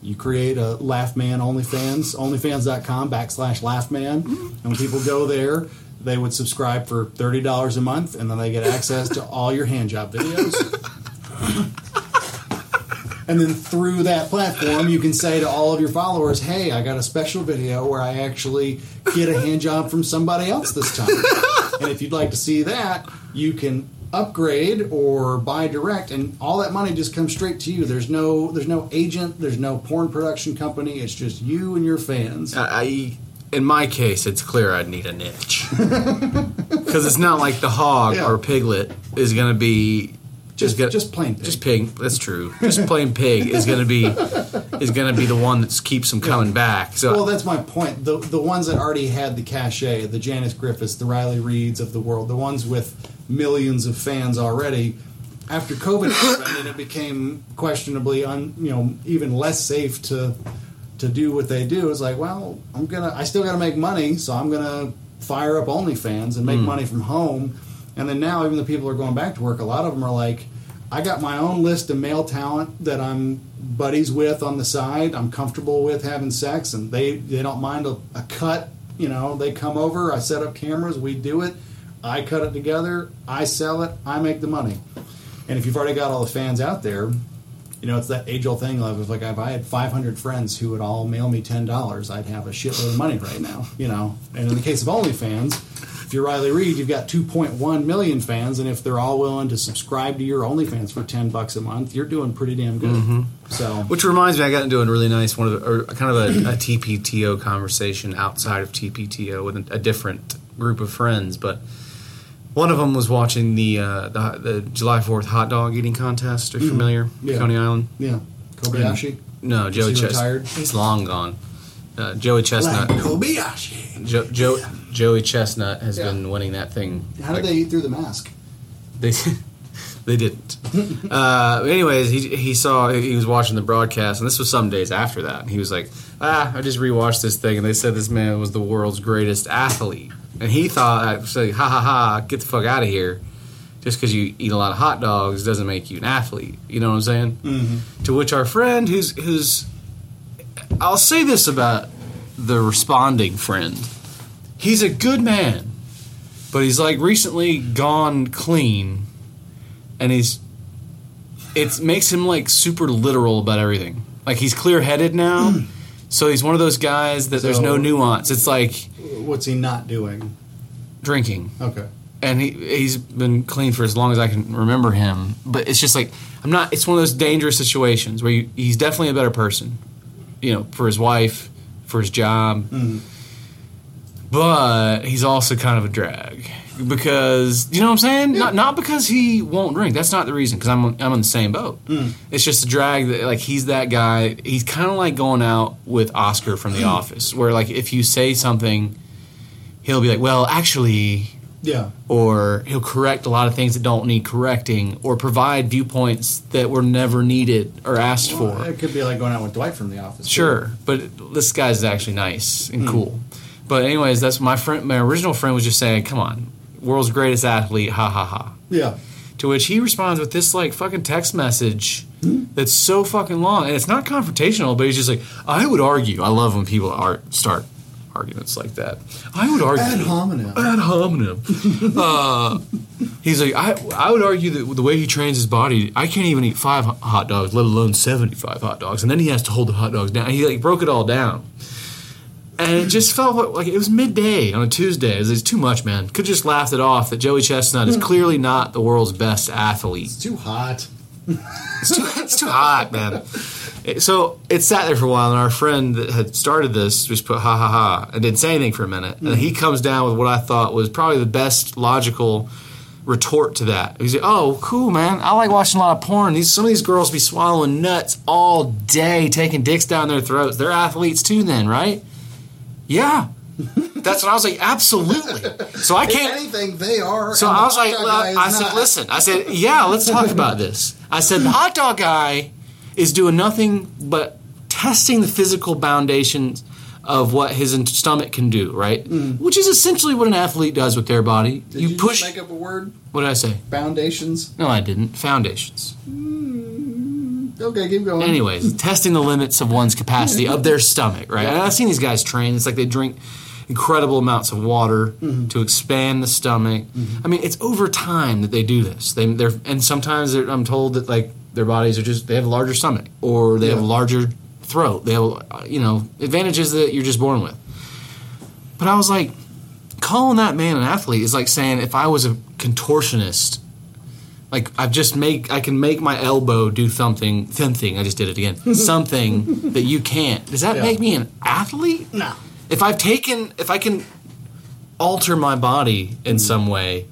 you create a Laugh Man OnlyFans, OnlyFans.com backslash Laugh Man, and when people go there. They would subscribe for thirty dollars a month, and then they get access to all your hand job videos. And then through that platform, you can say to all of your followers, "Hey, I got a special video where I actually get a hand job from somebody else this time." and if you'd like to see that, you can upgrade or buy direct, and all that money just comes straight to you. There's no there's no agent, there's no porn production company. It's just you and your fans. I, in my case, it's clear I'd need a niche because it's not like the hog Yeah. or piglet is going to be Just gonna- just plain pig. just pig. That's true. Just plain pig is going to be is going to be the one that keeps them coming back. So Well, that's my point. The the ones that already had the cachet, the Janice Griffiths, the Riley Reids of the world, the ones with millions of fans already. After COVID happened, and it became questionably, un, you know, even less safe to to do what they do. It's like, well, I'm gonna, I still got to make money, so I'm gonna fire up OnlyFans and make hmm. money from home. And then now, even the people who are going back to work, a lot of them are like, I got my own list of male talent that I'm buddies with on the side. I'm comfortable with having sex, and they they don't mind a, a cut. You know, they come over, I set up cameras, we do it. I cut it together, I sell it, I make the money. And if you've already got all the fans out there, you know, it's that age old thing of like if I had 500 friends who would all mail me $10, I'd have a shitload of money right now, you know. And in the case of OnlyFans, you're Riley Reid, you've got 2.1 million fans, and if they're all willing to subscribe to your OnlyFans for 10 bucks a month, you're doing pretty damn good. So, Which reminds me, I got into a really nice one of the, or kind of a, a TPTO conversation outside of TPTO with a, a different group of friends, but one of them was watching the uh, the, the July Fourth hot dog eating contest. Are you familiar? Yeah. Coney Island. yeah, Kobayashi. No, Chestnut. retired? He's long gone. Uh, Joey Chestnut. Like Kobayashi. Jo- Jo- Joey Chestnut has Yeah. been winning that thing. How did they eat through the mask? They they didn't. uh, anyways, he he saw he was watching the broadcast, and this was some days after that. And he was like, "Ah, I just rewatched this thing, and they said this man was the world's greatest athlete." and he thought, I was like, ha ha ha, get the fuck out of here. Just because you eat a lot of hot dogs doesn't make you an athlete. You know what I'm saying? Mm-hmm. To which our friend, who's who's, I'll say this about the responding friend, he's a good man, but he's like recently gone clean, and he's, it makes him like super literal about everything. Like he's clear headed now. So he's one of those guys that there's no So- nuance. It's like What's he not doing? drinking. Okay. and he he's been clean for as long as I can remember him. But it's just like I'm not. It's one of those dangerous situations where you, he's definitely a better person, you know, for his wife, for his job. Mm-hmm. But he's also kind of a drag because you know what I'm saying. Not not because he won't drink. That's not the reason. Because I'm I'm in the same boat. Mm. It's just a drag that like he's that guy. He's kind of like going out with Oscar from The Office, where like if you say something, he'll be like, "Well, actually." Yeah. or he'll correct a lot of things that don't need correcting, or provide viewpoints that were never needed or asked for. It could be like going out with Dwight from the office. too. Sure, but this guy's actually nice and hmm. cool. But anyways, that's my friend. My original friend was just saying, "Come on, world's greatest athlete, ha ha ha." Yeah. To which he responds with this like fucking text message hmm? that's so fucking long, and it's not confrontational, but he's just like, "I would argue." I love when people are start arguments like that. I would argue Ad hominem. ad hominem. uh, he's like, I, I would argue that the way he trains his body, I can't even eat five hot dogs, let alone seventy-five hot dogs, and then he has to hold the hot dogs down. He like broke it all down, and it just felt like, it was midday on a Tuesday. It's too much, man. Could just laughed it off that Joey Chestnut is clearly not the world's best athlete. It's too hot. It's too, it's too hot, man. So it sat there for a while, and our friend that had started this just put ha ha ha and didn't say anything for a minute. And he mm-hmm. comes down with what I thought was probably the best logical retort to that. He's like, "Oh, cool, man. I like watching a lot of porn. These some of these girls be swallowing nuts all day, taking dicks down their throats. They're athletes too, then, right? Yeah." That's what I was like. Absolutely. So I can't. anything, they are. So I was like, dog well, guy I said, not. listen, I said, yeah, let's talk about this. I said, the hot dog guy is doing nothing but testing the physical foundations of what his stomach can do, right? Mm. Which is essentially what an athlete does with their body. Did you, you, push. make up a word? what did I say? Foundations. No, I didn't. Foundations. Mm. Okay, keep going. Anyways, testing the limits of one's capacity of their stomach, right? And I've seen these guys train. It's like they drink incredible amounts of water Mm-hmm. to expand the stomach. I mean, it's over time that they do this. They, they're and sometimes they're, I'm told that like their bodies are just they have a larger stomach or they have a larger throat. They have you know advantages that you're just born with. But I was like, calling that man an athlete is like saying if I was a contortionist like I've just make I can make my elbow do something something I just did it again something that you can't. Does that Yeah. make me an athlete? No. If I've taken if I can alter my body in mm. some way,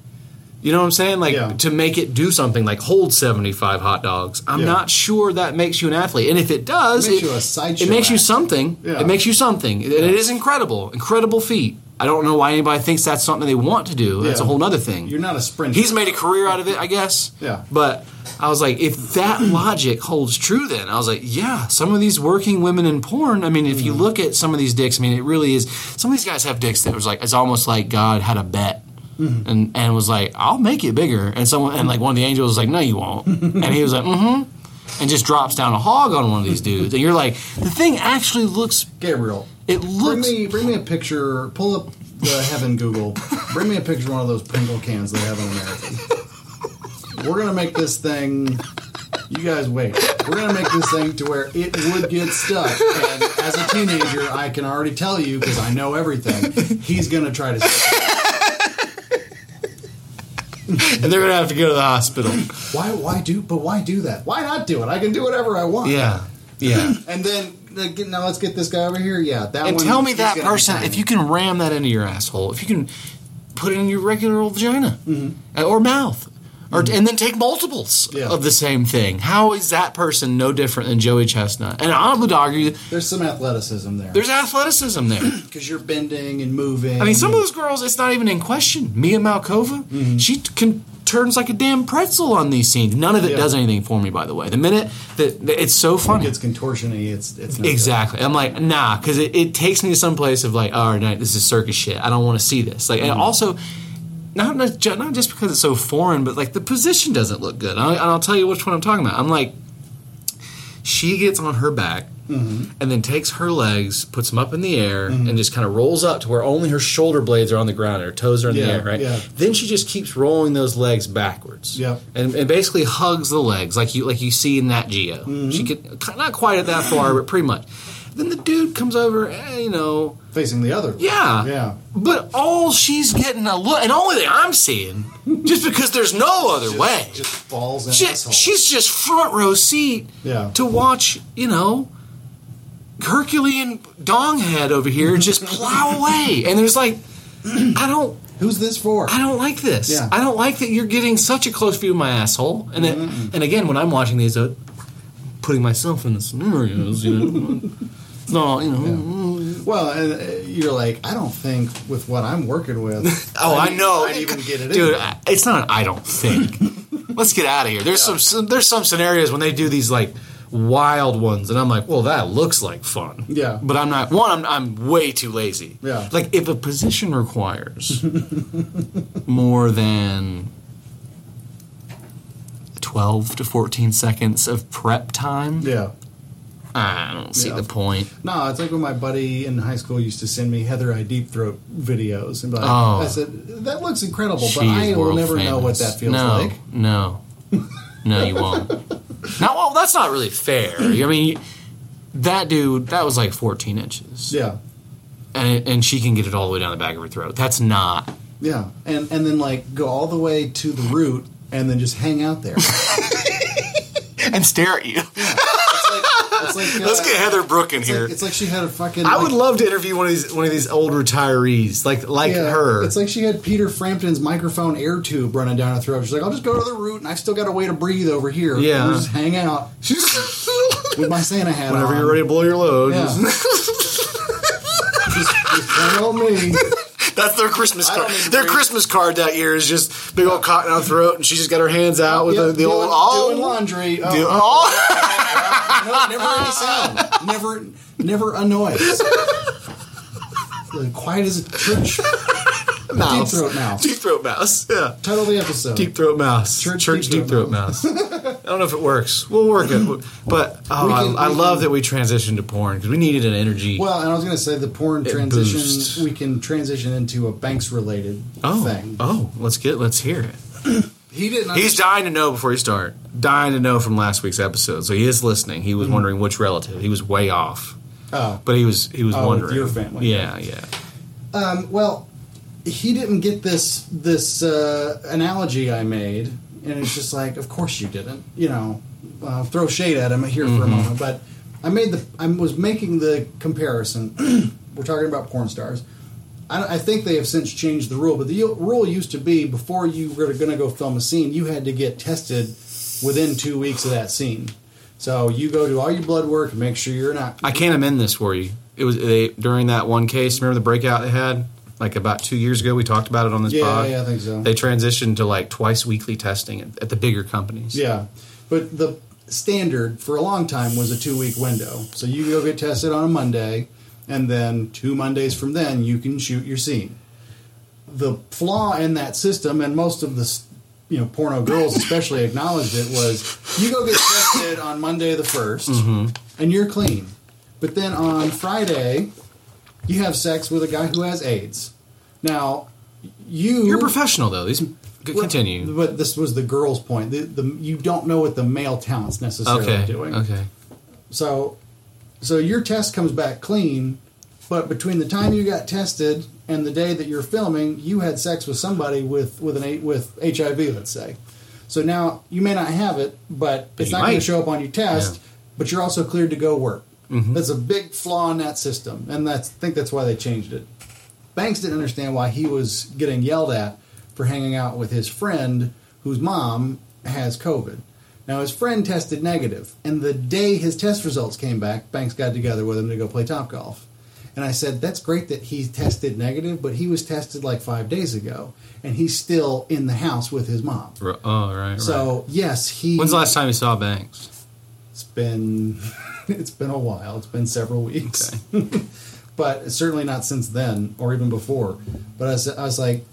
you know what I'm saying? Like Yeah. to make it do something like hold 75 hot dogs. I'm Yeah. not sure that makes you an athlete. And if it does, It makes it, you a sideshow it makes you something. Yeah. It makes you something. And It is incredible. Incredible feat. I don't know why anybody thinks that's something they want to do. That's Yeah. a whole other thing. You're not a sprinter. He's made a career out of it, I guess. Yeah. But I was like, if that logic holds true, then I was like, yeah, some of these working women in porn. I mean, if Mm. you look at some of these dicks, I mean, it really is. Some of these guys have dicks that was like, it's almost like God had a bet. Mm-hmm. And, and was like, I'll make it bigger. And someone and like one of the angels was like, No, you won't. and he was like, Mm-hmm. And just drops down a hog on one of these dudes. And you're like, the thing actually looks Gabriel. it Bring looks me, bring me a picture. Pull up the Heaven Google. Bring me a picture of one of those Pringle cans they have in America. We're gonna make this thing. You guys wait. We're gonna make this thing to where it would get stuck. And as a teenager, I can already tell you because I know everything. He's gonna try to. And they're gonna have to go to the hospital. Why? Why do? But why do that? Why not do it? I can do whatever I want. Yeah. Yeah. And then like, now let's get this guy over here. Yeah, that And one. tell me that person, if you can ram that into your asshole, if you can put it in your regular old vagina uh, or mouth, or mm-hmm. and then take multiples Yeah. of the same thing, how is that person no different than Joey Chestnut? And I would argue There's some athleticism there. there's athleticism there. because you're bending and moving. I mean, some of those girls, it's not even in question. Mia Malkova, mm-hmm. she can turns like a damn pretzel on these scenes. None of it Yeah. does anything for me, by the way. The minute that it's so funny. It's contortiony. It's it's no good. Exactly. I'm like, nah, because it, it takes me to some place of like, all right, this is circus shit. I don't want to see this. Like, and mm-hmm. also, not not, not just because it's so foreign, but like the position doesn't look good. And I'll, and I'll tell you which one I'm talking about. I'm like, she gets on her back and then takes her legs, puts them up in the air, and just kind of rolls up to where only her shoulder blades are on the ground and her toes are in the air, right? yeah. Then she just keeps rolling those legs backwards. Yep. And, and basically hugs the legs like you like you see in that Geo. Mm-hmm. She could not quite at that far, but pretty much. Then the dude comes over, eh, you know, facing the other. yeah, Yeah. But all she's getting a look, and only thing I'm seeing, just because there's no other way, Just balls and she, she's just front row seat Yeah. to watch, you know, Herculean donghead over here just plow away, and there's like, I don't. Who's this for? I don't like this. Yeah. I don't like that you're getting such a close view of my asshole. And it, and again, when I'm watching these, uh, putting myself in the scenarios, you know, no, you know, Well, and uh, you're like, I don't think with what I'm working with. oh, I I'd- know, I'd even get it, dude. in. I- It's not. I don't think. Let's get out of here. There's some, some. There's some scenarios when they do these like wild ones, and I'm like, well, that looks like fun. Yeah. But I'm not. One, I'm, I'm way too lazy. Yeah. Like if a position requires more than 12 to 14 seconds of prep time, Yeah. I don't see Yeah. the point. No, it's like when my buddy in high school used to send me Heather I Deep Throat videos, and like, Oh. I said that looks incredible, but I will never know what that feels no, like. No, no, you won't. now, well, that's not really fair. I mean, that dude, that was like 14 inches, Yeah, and and she can get it all the way down the back of her throat. That's not. yeah, and and then like go all the way to the root, and then just hang out there. And stare at you. It's like, it's like Let's uh, get Heather Brooke in It's here. like, it's like she had a fucking. I would love to interview one of these one of these old retirees, like like yeah, her. It's like she had Peter Frampton's microphone air tube running down her throat. She's like, I'll just go to the root, and I still got a way to breathe over here. Yeah. We'll just hang out with my Santa hat Whenever on. you're ready to blow your load, Yeah. just- just, just plain me. that's their Christmas card. Their breathe. Christmas card that year is just big old cotton out throat, and she just got her hands out with Yep, the, the doing, old oh, doing laundry. Oh, do- oh. no, never any sound. Never, never a noise. Quiet as a church. mouse. Deep throat mouse. Deep throat mouse. Yeah. Title of the episode. Deep throat mouse. Church Church, deep deep, throat throat, mouse. I don't know if it works. We'll work it. But oh, can- I, I love that we transitioned to porn because we needed an energy. Well, and I was going to say the porn transition. boosts. We can transition into a Banks related oh, thing. oh, let's get let's hear it. He didn't. He's dying to know before you start. Dying to know from last week's episode. So he is listening. He was wondering which relative. He was way off, oh, but he was he was Oh, wondering. your family. Yeah, yeah. Um, well, he didn't get this this uh, analogy I made, and it's just like, of course you didn't. You know, uh, throw shade at him here for a moment, but I made the I was making the comparison. We're talking about porn stars. I, I think they have since changed the rule, but the rule used to be before you were going to go film a scene, you had to get tested within two weeks of that scene. So you go do all your blood work and make sure you're not I can't amend this for you. It was they during that one case. Remember the breakout they had like about two years ago. We talked about it on this Yeah, pod. yeah, I think so. They transitioned to like twice weekly testing at, at the bigger companies. Yeah, but the standard for a long time was a two week window. So you go get tested on a Monday, and then two Mondays from then you can shoot your scene. The flaw in that system, and most of the you know porno girls especially acknowledged it, was you go get tested on Monday the 1st mm-hmm. and you're clean, but then on Friday you have sex with a guy who has AIDS. Now you You're professional though. These continue. but this was the girl's point. The, the you don't know what the male talent's necessarily Okay. doing. Okay. So, so your test comes back clean, but between the time you got tested and the day that you're filming, you had sex with somebody with with an with HIV, let's say. So now you may not have it, but it's you not going to show up on your test. Yeah. But you're also cleared to go work. Mm-hmm. That's a big flaw in that system, and that's I think that's why they changed it. Banks didn't understand why he was getting yelled at for hanging out with his friend whose mom has COVID. Now his friend tested negative, and the day his test results came back, Banks got together with him to go play Topgolf. And I said, "That's great that he tested negative, but he was tested like five days ago, and he's still in the house with his mom." R- Oh, right. right. So yes, he. when's the last time you saw Banks? It's been it's been a while. It's been several weeks, but certainly not since then or even before. But I was, I was like,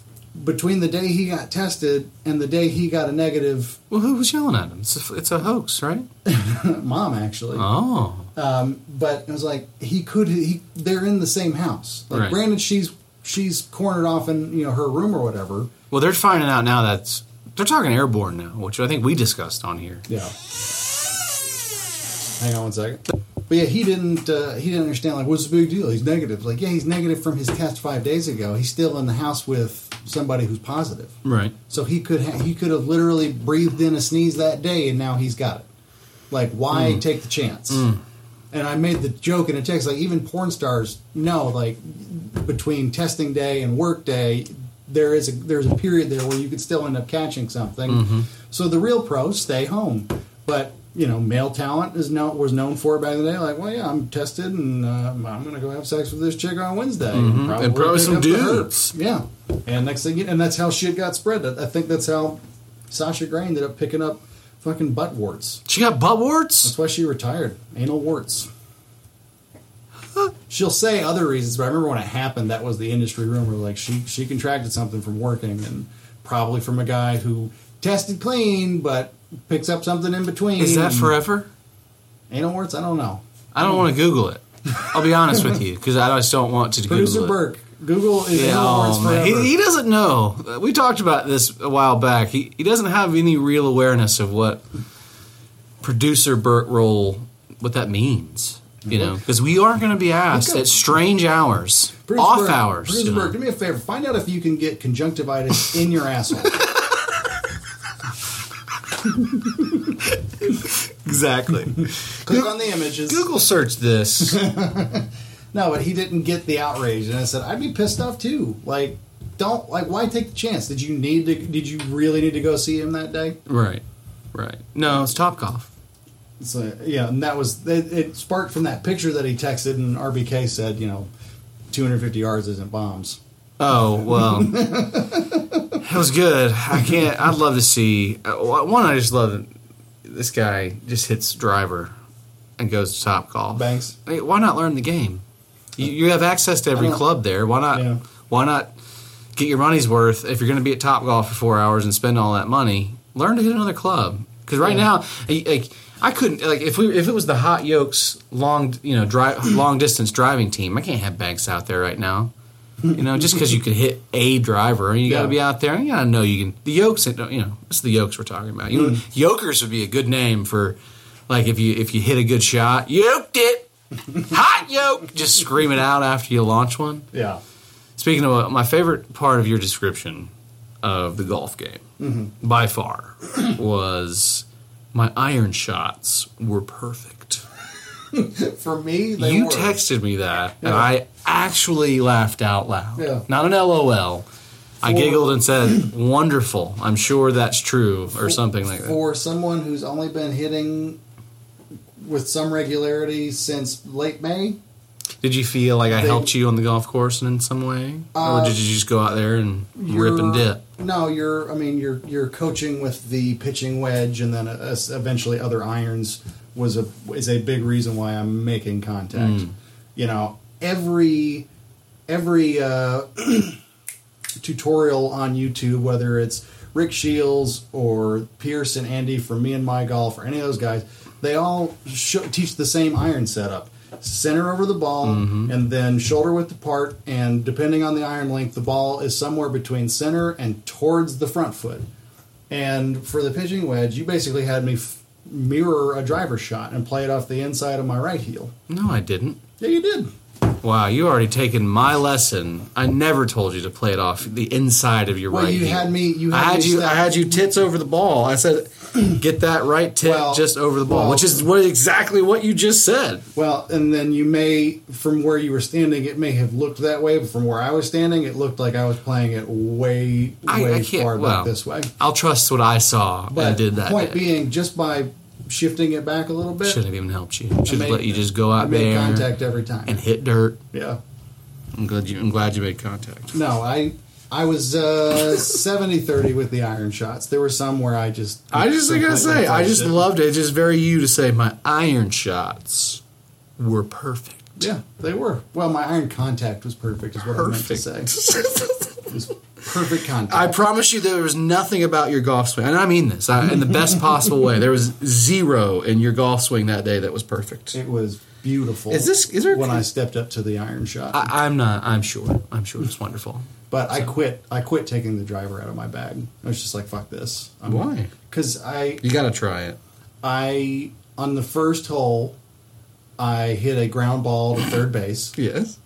between the day he got tested and the day he got a negative, Well, who was yelling at him? It's a, it's a hoax, right? mom actually. Oh, Um, but it was like he could he they're in the same house. Like Right. granted, she's she's cornered off in you know her room or whatever. well, they're finding out now that's they're talking airborne now, which I think we discussed on here. Yeah. Hang on one second. But yeah, he didn't. Uh, he didn't understand. Like, what's the big deal? He's negative. Like, yeah, he's negative from his test five days ago. He's still in the house with somebody who's positive. Right. So he could ha- he could have literally breathed in a sneeze that day, and now he's got it. Like, why mm. take the chance? Mm. And I made the joke in a text, like even porn stars know, like between testing day and work day, there is a there's a period there where you could still end up catching something. Mm-hmm. So the real pros stay home, but you know, male talent is known was known for it back in the day. Like, well, yeah, I'm tested, and uh, I'm going to go have sex with this chick on Wednesday, And probably some up the herb. dudes. Yeah, and next thing, you, and that's how shit got spread. I I think that's how Sasha Grey ended up picking up fucking butt warts. She got butt warts. That's why she retired. Anal warts. She'll say other reasons, but I remember when it happened, that was the industry rumor. Like she she contracted something from working, and probably from a guy who tested clean, but picks up something in between. Is that forever? Anal warts? I don't know. I don't want to Google it. I'll be honest with you because I just don't want to Producer Google it. Burke, Google is Yeah, anal warts oh, forever. He, he doesn't know. We talked about this a while back. He he doesn't have any real awareness of what producer Burt role what that means. You know, mm-hmm. because we are going to be asked at strange hours, Producer off Burke, hours. Know. Burke, do me a favor. Find out if you can get conjunctivitis in your asshole. Exactly. Click on the images. Google search this. No, but he didn't get the outrage, and I said I'd be pissed off too. Like, don't like why take the chance? Did you need to? Did you really need to go see him that day? right, right. No, it's Topgolf. So yeah, and that was it, it. Sparked from that picture that he texted, and RBK said, you know, 250 yards isn't bombs. Oh well, it was good. I can't. I'd love to see uh, one. I just love this guy just hits driver and goes to Topgolf. Banks. Hey, why not learn the game? You, you have access to every club there. Why not? Yeah. Why not get your money's worth if you're going to be at Topgolf for four hours and spend all that money? Learn to hit another club because right Yeah. now, like I couldn't like if we if it was the Hot Yokes long you know drive long distance driving team, I can't have Banks out there right now. You know, just because you could hit a driver, you got to be out there. You got to know you can. The Yokes, you know, it's the Yokes we're talking about. You know, Mm. Yokers would be a good name for, like, if you if you hit a good shot, yoked it, hot yoke. Just scream it out after you launch one. Yeah. Speaking of uh, my favorite part of your description of the golf game, Mm-hmm. by far, was my iron shots were perfect. For me, they you were. texted me that, and I actually laughed out loud. Yeah. Not an LOL. I giggled and said, "Wonderful! I'm sure that's true," or something like that. For someone who's only been hitting with some regularity since late May, Did you feel like I They- helped you on the golf course in some way, or Uh, did you just go out there and rip and dip? No, you're. I mean, you're you're coaching with the pitching wedge, and then uh, eventually other irons was a is a big reason why I'm making contact. Mm. You know, every every uh, tutorial on YouTube, whether it's Rick Shields or Piers and Andy from Me and My Golf or any of those guys, they all sh- teach the same iron setup. Center over the ball, and then shoulder width apart. And depending on the iron length, the ball is somewhere between center and towards the front foot. And for the pitching wedge, you basically had me f- mirror a driver shot and play it off the inside of my right heel. No, I didn't. Yeah, you did. Wow, you already taken my lesson. I never told you to play it off the inside of your Well, right. you heel. had me- you I had had me you. step- I had you tits over the ball. I said, get that right tit Well, just over the ball, well- which is what exactly what you just said. Well, and then you may, from where you were standing, it may have looked that way, but from where I was standing, it looked like I was playing it way, way I can't- far back this way. I'll trust what I saw But and did that. point day. being, just by shifting it back a little bit, Should have even helped you. I Should have let you just go I out made there contact every time. and hit dirt yeah, I'm glad you. I'm glad you made contact. No, I I was uh, 70-30 with the iron shots. There were some where I just I just gotta say, I just love. loved it. It's just very you to say my iron shots were perfect. Yeah, they were. Well, my iron contact was perfect. Is what I meant to say. It was perfect contact. I promise you, there was nothing about your golf swing, and I mean this I, in the best possible way. There was zero in your golf swing that day that was perfect. it was beautiful. Is this- is there- when I stepped up to the iron shot? I, I'm not. I'm sure. I'm sure it's wonderful. but I quit. I quit taking the driver out of my bag. I was just like, "Fuck this." I'm Why? Because I You got to try it. I on the first hole, I hit a ground ball to third base Yes.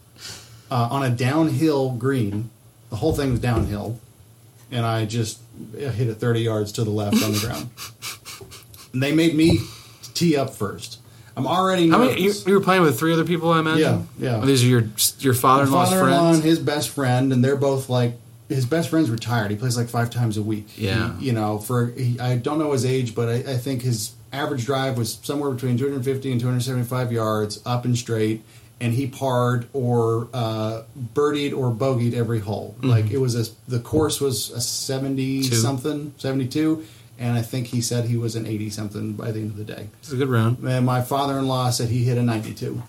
uh, on a downhill green. The whole thing was downhill, and I just hit it thirty yards to the left on the ground. And they made me tee up first. I'm already How nervous. many? You, you were playing with three other people, I imagine. Yeah, yeah. Oh, these are your your father-in-law's father-in-law and his best friend, and they're both like his best friend's retired. He plays like five times a week. Yeah. He- you know, for he, I don't know his age, but I, I think his average drive was somewhere between 250 and 275 yards, up and straight. And he parred or uh, birdied or bogeyed every hole. Like it was a the course was a 70 Two. something, 72, and I think he said he was an 80 something by the end of the day. It's a good round. And my father-in-law said he hit a 92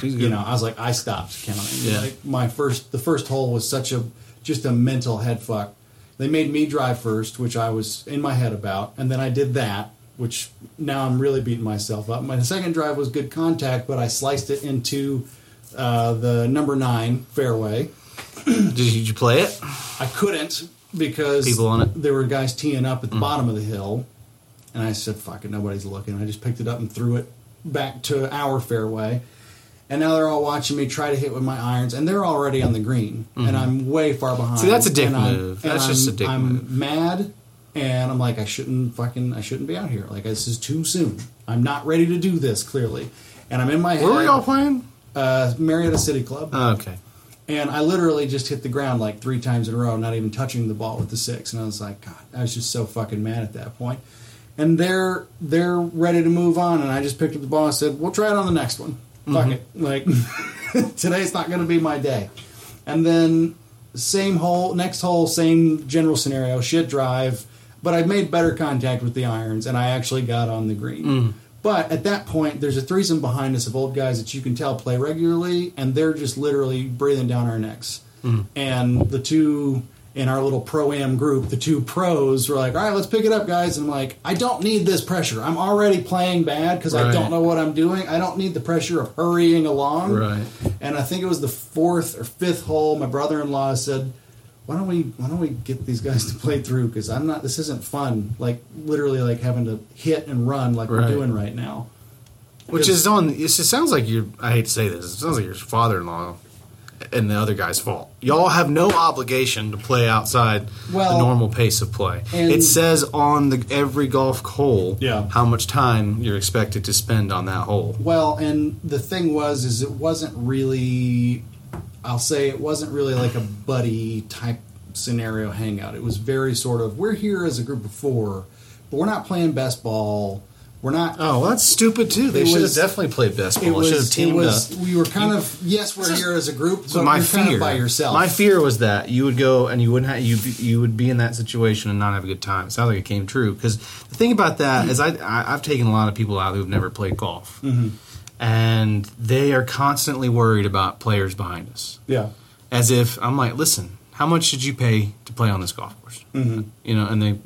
He's you know, I was like, I stopped counting. Yeah. Like my first, the first hole was such a just a mental head fuck. They made me drive first, which I was in my head about, and then I did that, which now I'm really beating myself up. My second drive was good contact, but I sliced it into uh, the number nine fairway. Did you play it? I couldn't because People on it? there were guys teeing up at the bottom of the hill, and I said, "Fuck it, nobody's looking." I just picked it up and threw it back to our fairway, and now they're all watching me try to hit with my irons, and they're already on the green, and I'm way far behind. Mm-hmm. See, that's a dick And I'm- move. That's just I'm- a dick I'm move. mad, and I'm like, I shouldn't fucking, I shouldn't be out here. Like this is too soon. I'm not ready to do this clearly, and I'm in my head. Where were y'all playing? Uh, Marietta City Club. Oh, okay. And I literally just hit the ground like three times in a row, not even touching the ball with the six. And I was like, God, I was just so fucking mad at that point. And they're they're ready to move on, and I just picked up the ball and said, "We'll try it on the next one. Fuck it. Like today's not going to be my day." And then same hole, next hole, same general scenario, shit drive, but I've made better contact with the irons, and I actually got on the green. Mm. But at that point, there's a threesome behind us of old guys that you can tell play regularly, and they're just literally breathing down our necks. Mm. And the two in our little pro am group, the two pros were like, "All right, let's pick it up, guys." And I'm like, "I don't need this pressure. I'm already playing bad because I don't know what I'm doing. I don't need the pressure of hurrying along." Right. And I think it was the fourth or fifth hole. My brother-in-law said, "Why don't we Why don't we get these guys to play through? Because I'm not. This isn't fun. Like literally, like having to hit and run like Right. we're doing right now." Which is on. It just sounds like you. I hate to say this. It sounds like your father-in-law and the other guy's fault. Y'all have no obligation to play outside Well, the normal pace of play. It says on the every golf hole Yeah. how much time you're expected to spend on that hole. Well, and the thing was, is it wasn't really. I'll say it wasn't really like a buddy type scenario hangout. It was very sort of we're here as a group of four, but we're not playing best ball. We're not. Oh, well, that's stupid too. They should have definitely played best ball. it was. should have teamed was. up. We were kind of yes, we're here as a group, So but my fear, kind of by yourself. my fear was that you would go and you wouldn't have, you you would be in that situation and not have a good time. It sounds like it came true because the thing about that is I, I I've taken a lot of people out who've never played golf, Mm-hmm. And they are constantly worried about players behind us, Yeah. as if I'm like, listen, how much did you pay to play on this golf course? Mm-hmm. You know, and they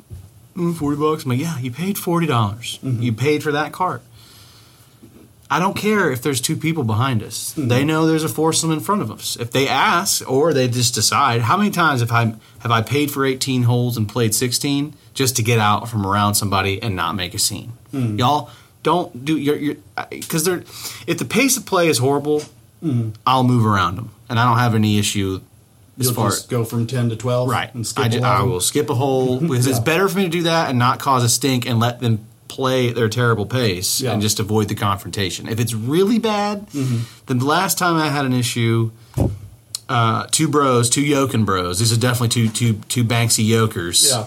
mm, forty bucks. I'm like, yeah, you paid forty dollars. Mm-hmm. You paid for that cart. I don't care if there's two people behind us. Mm-hmm. They know there's a foursome in front of us. If they ask or they just decide, how many times have I have I paid for 18 holes and played 16 just to get out from around somebody and not make a scene? Mm-hmm. Y'all don't do your because they're if the pace of play is horrible, I'll move around them and I don't have any issue as Mm-hmm. You'll far just go from ten to twelve, Right. And skip I, ju- along. I will skip a hole because it's better for me to do that and not cause a stink and let them play at their terrible pace Yeah. and just avoid the confrontation. If it's really bad, Mm-hmm. then the last time I had an issue, uh, two bros, two yoking bros. These are definitely two two two Banksy yokers. Yeah.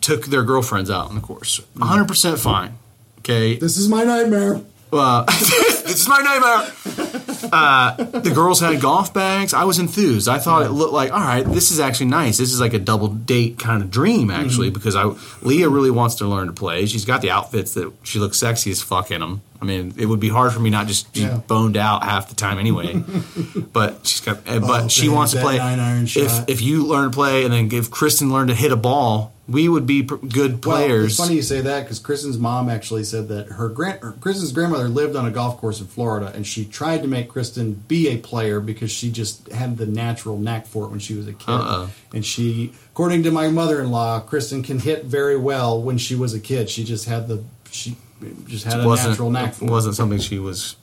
Took their girlfriends out on the course. Mm-hmm. 100 percent fine. Okay. This is my nightmare. Uh, this is my nightmare. uh, the girls had golf bags. I was enthused. I thought it looked like, all right, this is actually nice. This is like a double date kind of dream, actually, Mm-hmm. because I Leah really wants to learn to play. She's got the outfits that she looks sexy as fuck in them. I mean, it would be hard for me not just be Yeah. boned out half the time anyway. but she's got, uh, but Oh, she wants to play. nine iron If shot. if you learn to play and then if Kristen learned to hit a ball, we would be pr- good Well, players. it's funny you say that because Kristen's mom actually said that her grand, her, Kristen's grandmother lived on a golf course in Florida, and she tried to make Kristen be a player because she just had the natural knack for it when she was a kid. Uh-oh. And she, according to my mother-in-law, Kristen can hit very well when she was a kid. She just had the she just had a natural knack for it. wasn't something she was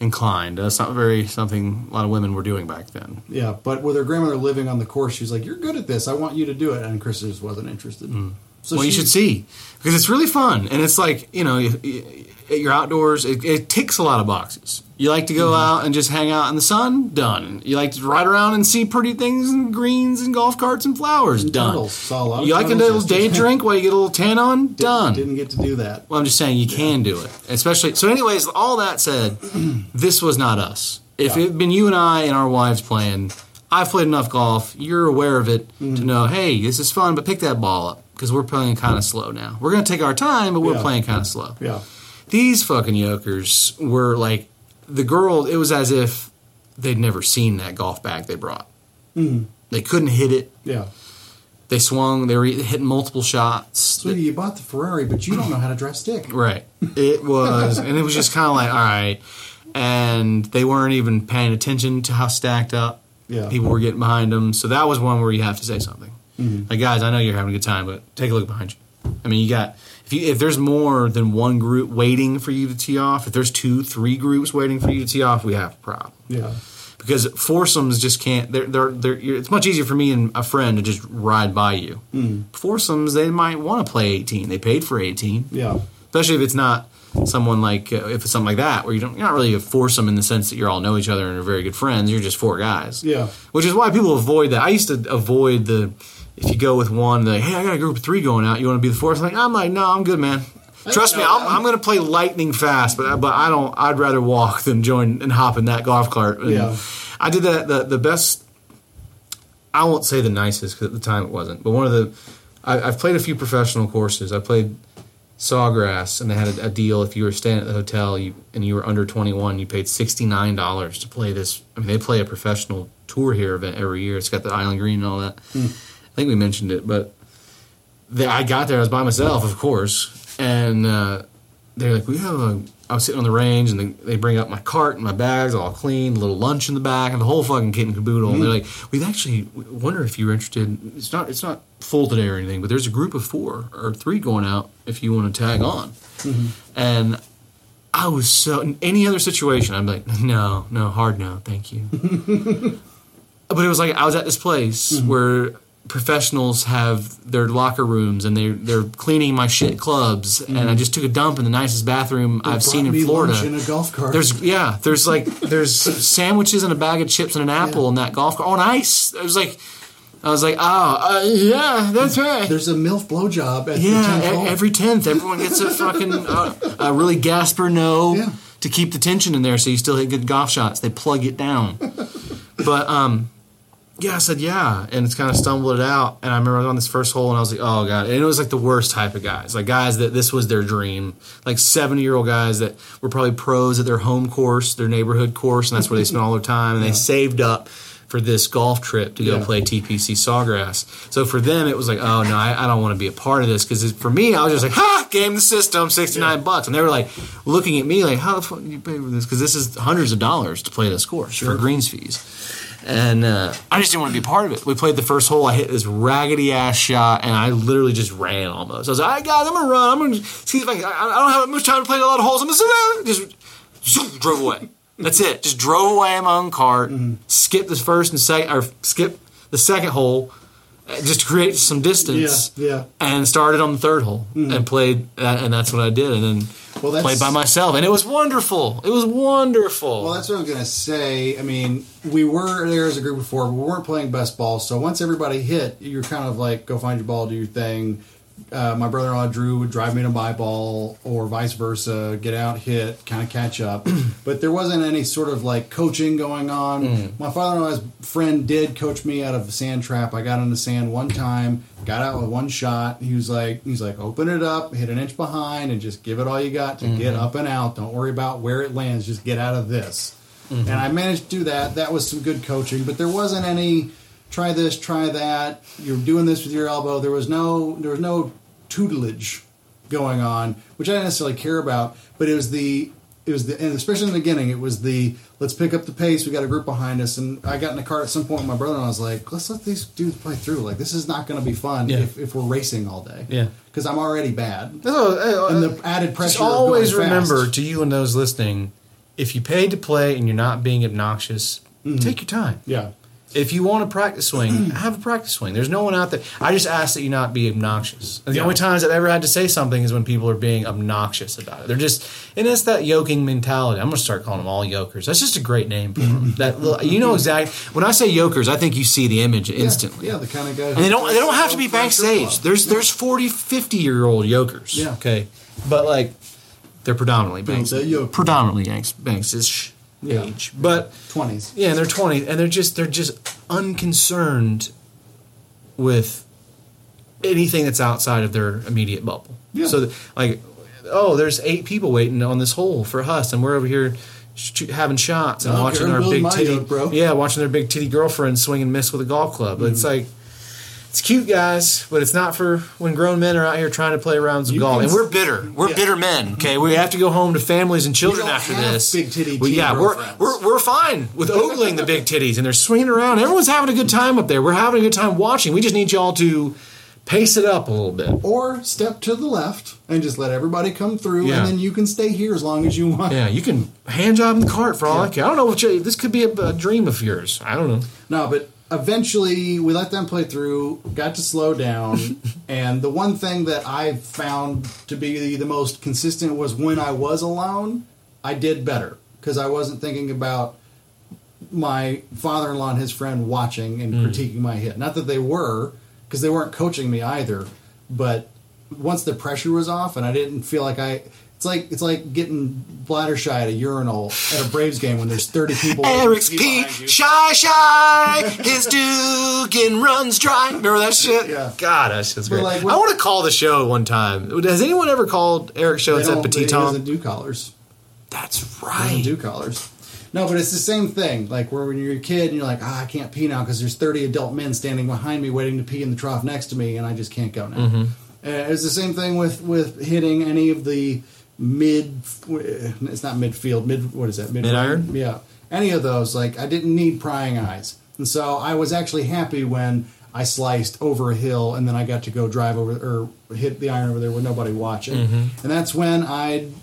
inclined. That's not very something a lot of women were doing back then. Yeah, but with her grandmother living on the course, she's like, "You're good at this. I want you to do it." And Chris just wasn't interested. So Mm. well, you should see because it's really fun, and it's like you know, you- you- you're outdoors. It, it ticks a lot of boxes. You like to go Mm-hmm. out and just hang out in the sun, done. You like to ride around and see pretty things and greens and golf carts and flowers, And done. turtles. Saw a you like a little day drink while you get a little tan on, done. Didn't get to do that. Well, I'm just saying you can do it, especially. So, anyways, all that said, this was not us. If Yeah. it had been you and I and our wives playing, I've played enough golf. You're aware of it Mm-hmm. to know, hey, this is fun, but pick that ball up because we're playing kind of slow now. We're going to take our time, but we're Yeah. playing kind of slow. Yeah. These fucking yokers were like the girl. It was as if they'd never seen that golf bag they brought. Mhm. They couldn't hit it. Yeah. They swung. They were hitting multiple shots. Sweetie, you bought the Ferrari, but you don't know how to drive stick. Right. It was, and it was just kind of like, all right. And they weren't even paying attention to how stacked up Yeah. people were getting behind them. So that was one where you have to say something. Mhm. Like, guys, I know you're having a good time, but take a look behind you. I mean, you got if you if there's more than one group waiting for you to tee off, if there's two, three groups waiting for you to tee off, we have a problem Yeah. because foursomes just can't. They're, they're, they're, you're, it's much easier for me and a friend to just ride by you. Mm. Foursomes, they might want to play 18. They paid for 18 Yeah. especially if it's not someone like uh, if it's something like that where you don't you're not really a foursome in the sense that you all know each other and are very good friends you're just four guys Yeah. which is why people avoid that i used to avoid the if you go with one like hey i got a group of three going out you want to be the fourth I'm like i'm like no i'm good man trust me i'm. I'm going to play lightning fast but but i don't i'd rather walk than join and hop in that golf cart And Yeah. i did that the, the best i won't say the nicest because at the time it wasn't but one of the I, i've played a few professional courses i played Sawgrass, and they had a, a deal. If you were staying at the hotel you, and you were under 21, you paid $69 to play this. I mean, they play a professional tour here event every year. It's got the Island Green and all that. I think we mentioned it, but the, I got there. I was by myself, of course, and uh, they're like, "We have a." I was sitting on the range, and they, they bring up my cart and my bags, all clean, a little lunch in the back, and the whole fucking kit and caboodle. And they're like, "We've actually we wonder if you're interested. It's not it's not full today or anything, but there's a group of four or three going out if you want to tag on." And I was so in any other situation, I'm like, "No, no, hard no, thank you." but it was like I was at this place Mm-hmm. where professionals have their locker rooms and they they're cleaning my shit clubs and I just took a dump in the nicest bathroom I've seen Mm-hmm. In Florida. in a golf cart. There's yeah, there's like there's sandwiches and a bag of chips and an apple Yeah. in that golf cart on ice. It was like I was like, oh uh, yeah, that's right. There's a MILF blowjob at Yeah, the 10th e- every tenth, everyone gets a fucking uh, a really gasper no Yeah. to keep the tension in there, so you still hit good golf shots. They plug it down. but um, yeah, I said yeah, and it's kind of stumbled it out. And I remember I was on this first hole, and I was like, oh god, and it was like the worst type of guys, like guys that this was their dream, like seventy year old guys that were probably pros at their home course, their neighborhood course, and that's where they spent all their time, and they saved up. For this golf trip to go Yeah. play TPC Sawgrass, so for them it was like, oh no, I, I don't want to be a part of this. Because for me I was just like, ha, game the system, sixty nine bucks, and they were like looking at me like, how the fuck do you pay for this? Because this is hundreds of dollars to play this course for greens fees, and uh, I just didn't want to be part of it. We played the first hole, I hit this raggedy ass shot, and I literally just ran almost. I was like, all right, guys, I'm gonna run. I'm gonna see if I can. I don't have much time to play a lot of holes. I'm gonna. Just zoom, drove away. That's it. Just drove away in my own cart. Skipped the first and second, or skip the second hole, just to create some distance. Yeah, yeah. And started on the third hole mm-hmm. and played, that, and that's what I did. And then Well, played by myself, and it was wonderful. It was wonderful. Well, that's what I was going to say. I mean, we were there as a group before, but we weren't playing best ball. So once everybody hit, you're kind of like, go find your ball, do your thing. Uh, my brother-in-law Drew would drive me to my ball, or vice versa. Get out, hit, kind of catch up. but there wasn't any sort of like coaching going on. Mm. My father-in-law's friend did coach me out of the sand trap. I got in the sand one time, got out with one shot. He was like, he's like, open it up, hit an inch behind, and just give it all you got to get mm-hmm. up and out. Don't worry about where it lands. Just get out of this. Mm-hmm. And I managed to do that. That was some good coaching, but there wasn't any try this, try that. You're doing this with your elbow. There was no there was no tutelage going on, which I didn't necessarily care about. But it was the it was the and especially in the beginning, it was the let's pick up the pace. We got a group behind us, and I got in the car at some point. with My brother and I was like, let's let these dudes play through. Like this is not going to be fun Yeah. if, if we're racing all day. Yeah. because I'm already bad. No, uh, And the added pressure. Just of always going fast. remember to you and those listening, if you paid to play and you're not being obnoxious, Mm-hmm. take your time. Yeah. If you want a practice swing, have a practice swing. There's no one out there. I just ask that you not be obnoxious. And the Yeah. only times I've ever had to say something is when people are being obnoxious about it. They're just, and it's that yoking mentality. I'm going to start calling them all yokers. That's just a great name for them. that little, you know exactly. When I say yokers, I think you see the image instantly. Yeah, yeah, the kind of guy. And they don't they don't have to be backstage. There's there's 40, 50 year old yokers. Yeah. Okay. But like they're predominantly banks. Predominantly banks banks Yeah. age. But twenties. yeah, and they're 20 and they're just they're just unconcerned with anything that's outside of their immediate bubble. Yeah. So like oh, there's eight people waiting on this hole for us and we're over here sh- having shots and watching our big titty bro. yeah, watching their big titty girlfriend swing and miss with a golf club. It's Mm-hmm. like it's cute, guys, but it's not for when grown men are out here trying to play rounds of You golf. And we're bitter. We're Yeah. bitter men. Okay, we have to go home to families and children after this. big titty Well, yeah, we're, we're we're fine with ogling the big titties, and they're swinging around. Everyone's having a good time up there. We're having a good time watching. We just need y'all to pace it up a little bit. Or step to the left and just let everybody come through, Yeah. and then you can stay here as long as you want. Yeah, you can hand job in the cart for all I care. I don't know what you, this could be a, a dream of yours. I don't know. No, but eventually we let them play through, got to slow down, and the one thing that I found to be the most consistent was when I was alone, I did better because I wasn't thinking about my father-in-law and his friend watching and mm. critiquing my hit. Not that they were, because they weren't coaching me either, but once the pressure was off and I didn't feel like I it's like it's like getting bladder shy at a urinal at a Braves game when there's 30 people Eric's P, shy, shy, his Dugan runs dry. Remember that shit? Yeah. God, that shit's great. like, I want to call the show one time. Has anyone ever called Eric's show and said Petit they- he doesn't do collars. That's doesn't do collars. No, but it's the same thing. Like where when you're a kid and you're like, ah, I can't pee now because there's 30 adult men standing behind me waiting to pee in the trough next to me, and I just can't go now. Mm-hmm. Uh, it's the same thing with with hitting any of the mid. It's not midfield. Mid. What is that? Mid Mid-iron? Yeah. Any of those. Like I didn't need prying eyes, and so I was actually happy when. I sliced over a hill and then I got to go drive over or hit the iron over there with nobody watching. Mm-hmm. And that's when I'd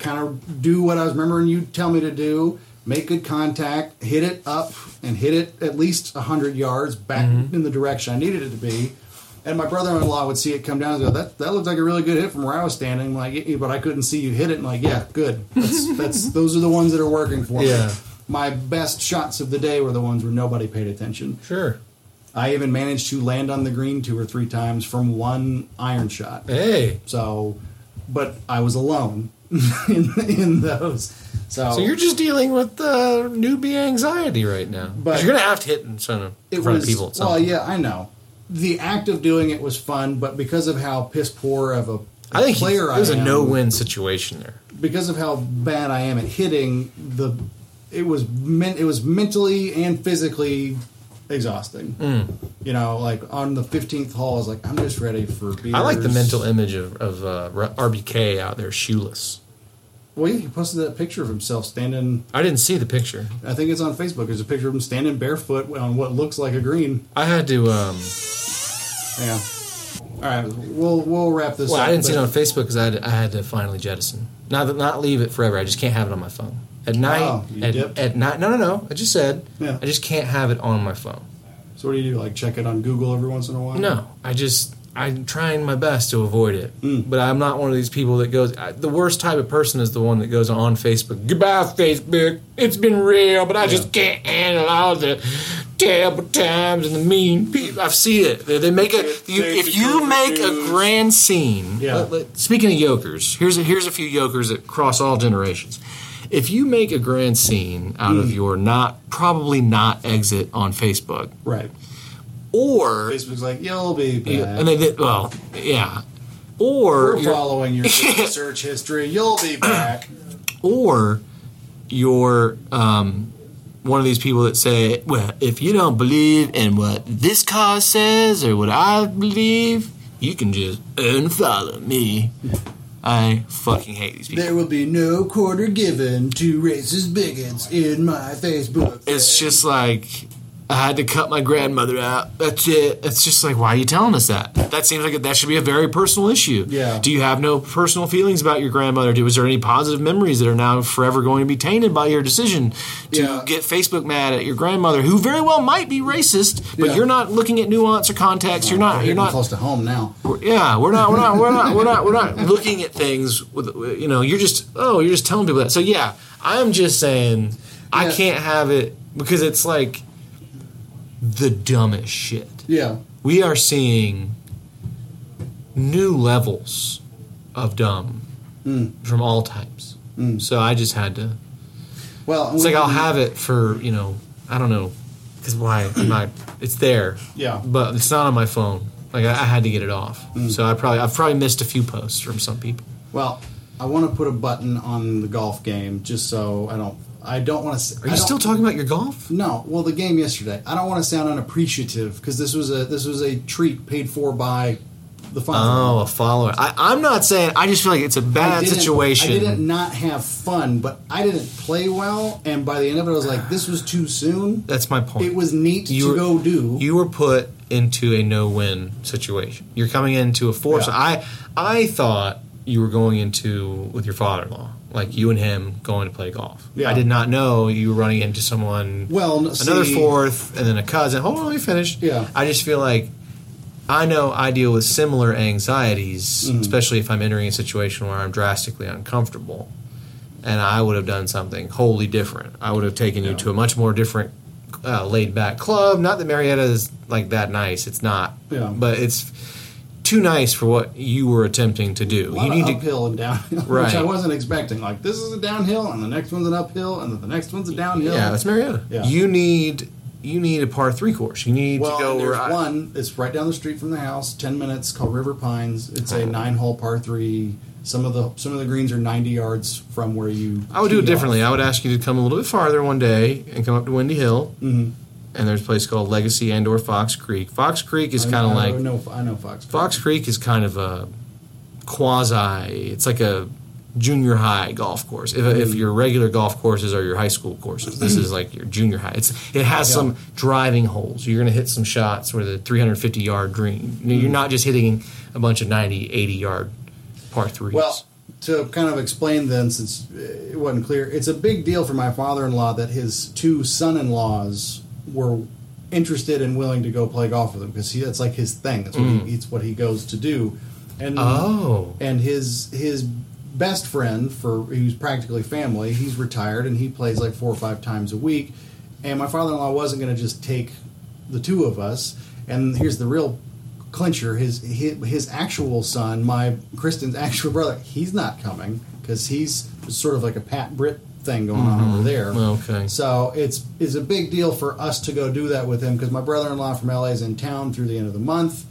kind of do what I was remembering you tell me to do, make good contact, hit it up, and hit it at least 100 yards back Mm-hmm. in the direction I needed it to be. And my brother in law would see it come down and go, that, that looked like a really good hit from where I was standing. I'm like, but I couldn't see you hit it. And like, yeah, good. That's, that's Those are the ones that are working for Yeah. me. My best shots of the day were the ones where nobody paid attention. Sure. I even managed to land on the green two or three times from one iron shot. Hey. So, but I was alone in, in those. So, So you're just dealing with uh, newbie anxiety right now. But- you're gonna have to hit in front of, in front was of people. Well, yeah, I know. The act of doing it was fun, but because of how piss poor of a I think player it was I a no-win situation there. because of how bad I am at hitting the. It was men, it was mentally and physically exhausting. Mm. You know, like on the fifteenth hole, I was like, I'm just ready for beers. I like the mental image of, of uh, RBK out there shoeless. Well, yeah, he posted that picture of himself standing. I didn't see the picture. I think it's on Facebook. There's a picture of him standing barefoot on what looks like a green. I had to. Um, Yeah. All right, we'll we'll wrap this well, up. I didn't see it on Facebook because I had, I had to finally jettison. Not not leave it forever. I just can't have it on my phone at night. Oh, at, at night. No, no, no. I just said. Yeah. I just can't have it on my phone. So what do you do? Like check it on Google every once in a while? No, I just I'm trying my best to avoid it. Mm. But I'm not one of these people that goes. I, the worst type of person is the one that goes on Facebook. Goodbye, Facebook. It's been real, but I just can't handle all the terrible times and the mean people. I've seen it. They, they make a you, if you make a grand scene. Yeah. let- let- speaking of yokers, here's a, here's a few yokers that cross all generations. If you make a grand scene out Mm. of your not probably not exit on Facebook, Right. Or Facebook's like, you'll be back. and they did well, yeah, or We're you're- following your search history. You'll be back. or you're um, one of these people that say, "Well, if you don't believe in what this cause says or what I believe, you can just unfollow me." I fucking hate these people. There will be no quarter given to racist bigots in my Facebook. It's just like I had to cut my grandmother out. That's it. It's just like, why are you telling us that? That seems like that should be a very personal issue. Yeah. Do you have no personal feelings about your grandmother? Do- Was there any positive memories that are now forever going to be tainted by your decision to Yeah. get Facebook mad at your grandmother, who very well might be racist, but Yeah. you're not looking at nuance or context. You're not. You're not. close to home now. We're- yeah, we're not, we're not, we're not, we're not, we're not looking at things with, you know, you're just, oh, you're just telling people that. So yeah, I'm just saying, I can't have it because it's like the dumbest shit. Yeah. We are seeing new levels of dumb Mm. from all types. Mm. So I just had to. Well, It's like I'll have it for you know, I don't know, because why? I'm not. It's there Yeah. but it's not on my phone. Like I, I had to get it off. Mm. So I probably I've probably missed a few posts from some people. Well, I want to put a button on the golf game just so I don't. I don't want to. Are you still talking about your golf? No. Well, the game yesterday. I don't want to sound unappreciative because this was a this was a treat paid for by the father. Oh, a follower. I, I'm not saying. I just feel like it's a bad didn't- situation. I didn't not have fun, but I didn't play well, and by the end of it, I was like, "This was too soon." That's my point. It was neat You to were- go do. you were put into a no-win situation. You're coming into a force. Yeah. I I thought you were going into with your father-in-law, like you and him going to play golf. Yeah. I did not know you were running into someone well, no, another see, fourth, and then a cousin. Hold on, let me finish. Yeah. I just feel like I know I deal with similar anxieties, Mhm. especially if I'm entering a situation where I'm drastically uncomfortable. And I would have done something wholly different. I would have taken you to a much more different, uh, laid back club. Not that Marietta is like that nice. It's not. Yeah. But it's too nice for what you were attempting to do. You need to. uphill and downhill, which Right. I wasn't expecting. Like this is a downhill, and the next one's an uphill, and the next one's a downhill. Yeah, that's Marietta. Yeah. You need. You need a par three course. You need Well, to go there's one. It's right down the street from the house. Ten minutes, called River Pines. It's a nine-hole par three. Some of the some of the greens are ninety yards from where you. I would do it differently. off. I would ask you to come a little bit farther one day and come up to Windy Hill, Mhm. And there's a place called Legacy and or Fox Creek. Fox Creek is kind of like know. I know Fox. Fox Creek is kind of a quasi. It's like a junior high golf course. If, if Mm. your regular golf courses are your high school courses, this is like your junior high. It's it has Yeah. some driving holes. You're going to hit some shots where the 350 yard green. Mm. You're not just hitting a bunch of 90, 80 yard par threes. Well, to kind of explain then, since it wasn't clear, it's a big deal for my father-in-law that his two son-in-laws were interested and willing to go play golf with him because that's like his thing. That's what he, mm. it's what he goes to do. And oh, and his his best friend for who's practically family he's retired and he plays like four or five times a week and my father-in-law wasn't going to just take the two of us and here's the real clincher his his, his actual son my kristen's actual brother he's not coming because he's sort of like a pat Britt thing going on over mm-hmm. there okay. so it's it's a big deal for us to go do that with him because my brother-in-law from LA is in town through the end of the month,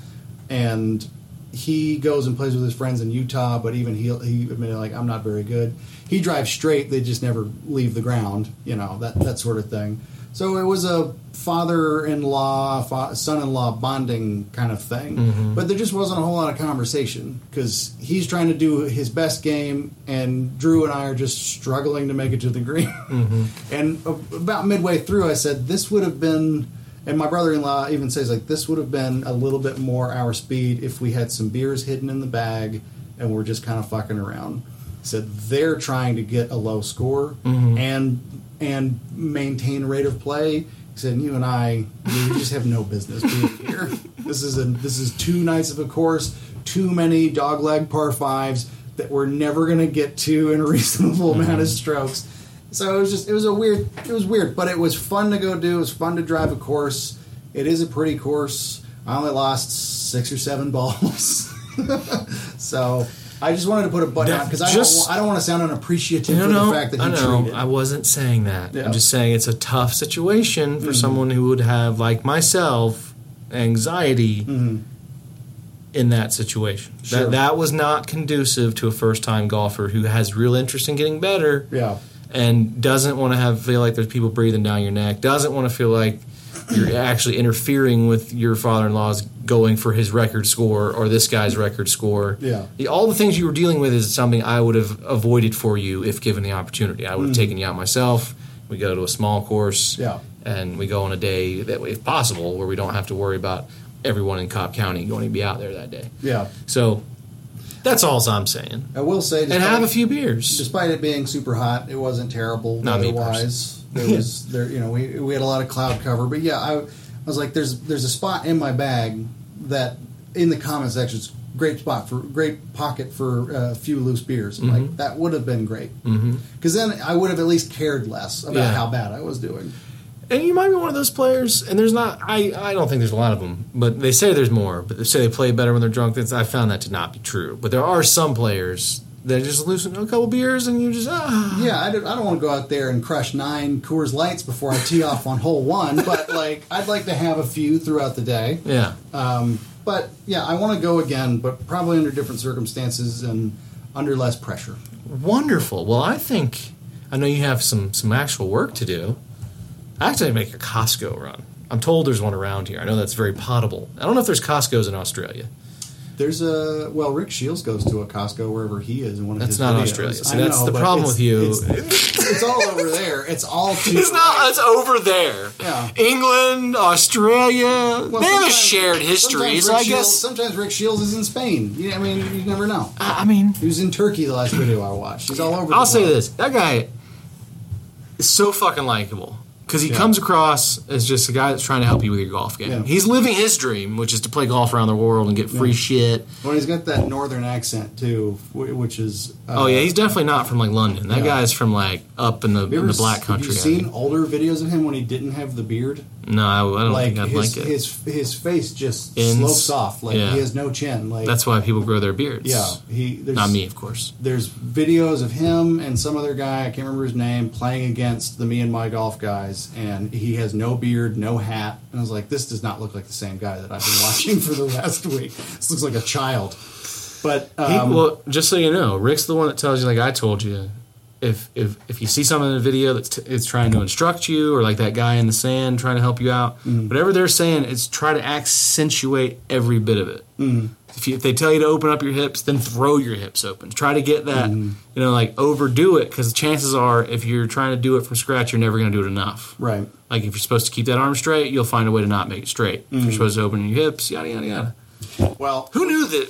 and he goes and plays with his friends in Utah. But even he he admitted like I'm not very good. He drives straight; they just never leave the ground, you know that that sort of thing. So it was a father-in-law, fa- son-in-law bonding kind of thing. Mm-hmm. But there just wasn't a whole lot of conversation because he's trying to do his best game, and Drew and I are just struggling to make it to the green. Mm-hmm. And about midway through, I said, "This would have been." And my brother-in-law even says, "Like this would have been a little bit more our speed if we had some beers hidden in the bag, and we're just kind of fucking around." Said they're trying to get a low score mm-hmm. and and maintain rate of play. He said, "You and I, we just have no business being here. This is a this is too nice of a course. Too many dogleg par fives that we're never going to get to in a reasonable mm-hmm. amount of strokes." So it was just it was a weird it was weird, but it was fun to go do. It was fun to drive a course. It is a pretty course. I only lost six or seven balls, so I just wanted to put a button That on because I don't I don't want to sound unappreciative No, for no, the fact that I know. I wasn't saying that. Yeah. I'm just saying it's a tough situation Mm-hmm. for someone who would have, like myself, anxiety in that situation. Mm-hmm. Sure. That that was not conducive to a first time golfer who has real interest in getting better yeah, and doesn't want to have feel like there's people breathing down your neck, doesn't want to feel like you're actually interfering with your father-in-law's going for his record score or this guy's record score. Yeah. All the things you were dealing with is something I would have avoided for you if given the opportunity. I would have taken you out myself. We go to a small course. Mm. Yeah. And we go on a day that, if possible, where we don't have to worry about everyone in Cobb County going to be out there that day. yeah. So that's all I'm saying. I will say, And have a few beers. despite it being super hot, it wasn't terrible Not me There was there, you know, we we had a lot of cloud cover, but yeah, I, I was like, there's there's a spot in my bag that in the comment section, it's a great spot for great pocket for uh, a few loose beers. Mm-hmm. Like that would have been great because then I would have at least cared less about Yeah. how bad I was doing. And you might be one of those players, and there's not. I, I don't think there's a lot of them, but they say there's more. But they say they play better when they're drunk. That's, I found that to not be true. But there are some players that just loosen a couple beers, and you just ah. Yeah, I don't, I don't want to go out there and crush nine Coors Lights before I tee off on hole one, but like I'd like to have a few throughout the day. Yeah, Um, but yeah, I want to go again, but probably under different circumstances and under less pressure. wonderful. Well, I think I know you have some some actual work to do. I actually make a Costco run. I'm told there's one around here. I know that's very potable. I don't know if there's Costco's in Australia. There's a well, Rick Shields goes to a Costco wherever he is in one of That's his not videos. Australia. See, that's know, the problem it's- with you. It's, it's all over there. It's all too. It's not. It's over there. Yeah. England, Australia. Well, they have a shared history. So I Shields- guess. sometimes Rick Shields is in Spain. You, I mean, you never know. I I mean, He was in Turkey the last video I watched. He's all over. I'll the say world. this: that guy is so fucking likable because he Yeah. comes across as just a guy that's trying to help you with your golf game. Yeah. He's living his dream, which is to play golf around the world and get free Yeah. shit. Well, he's got that northern accent too, which is. Uh, Oh yeah, he's definitely not from like London. That guy's from like up in the, in the black country. Have you seen older videos of him when he didn't have the beard? No, I, I don't like think I'd his, like it. his his face just Ins- slopes off. Like yeah. he has no chin. Like That's why people grow their beards. yeah, he there's not me, of course. There's videos of him and some other guy I can't remember his name playing against the me and my golf guys, and he has no beard, no hat, and I was like, this does not look like the same guy that I've been watching for the last week. This looks like a child. But He, um, well, just so you know, Rick's the one that tells you, like I told you, if if if you see something in a video that's t- it's trying to instruct you, or like that guy in the sand trying to help you out, Mm. whatever they're saying, is try to accentuate every bit of it. Mm. If, you, if they tell you to open up your hips, then throw your hips open. Try to get that, Mm-hmm. you know, like overdo it because chances are, if you're trying to do it from scratch, you're never going to do it enough. right. Like if you're supposed to keep that arm straight, you'll find a way to not make it straight. If Mm. you're supposed to open your hips, yada yada yada. Well, Who knew that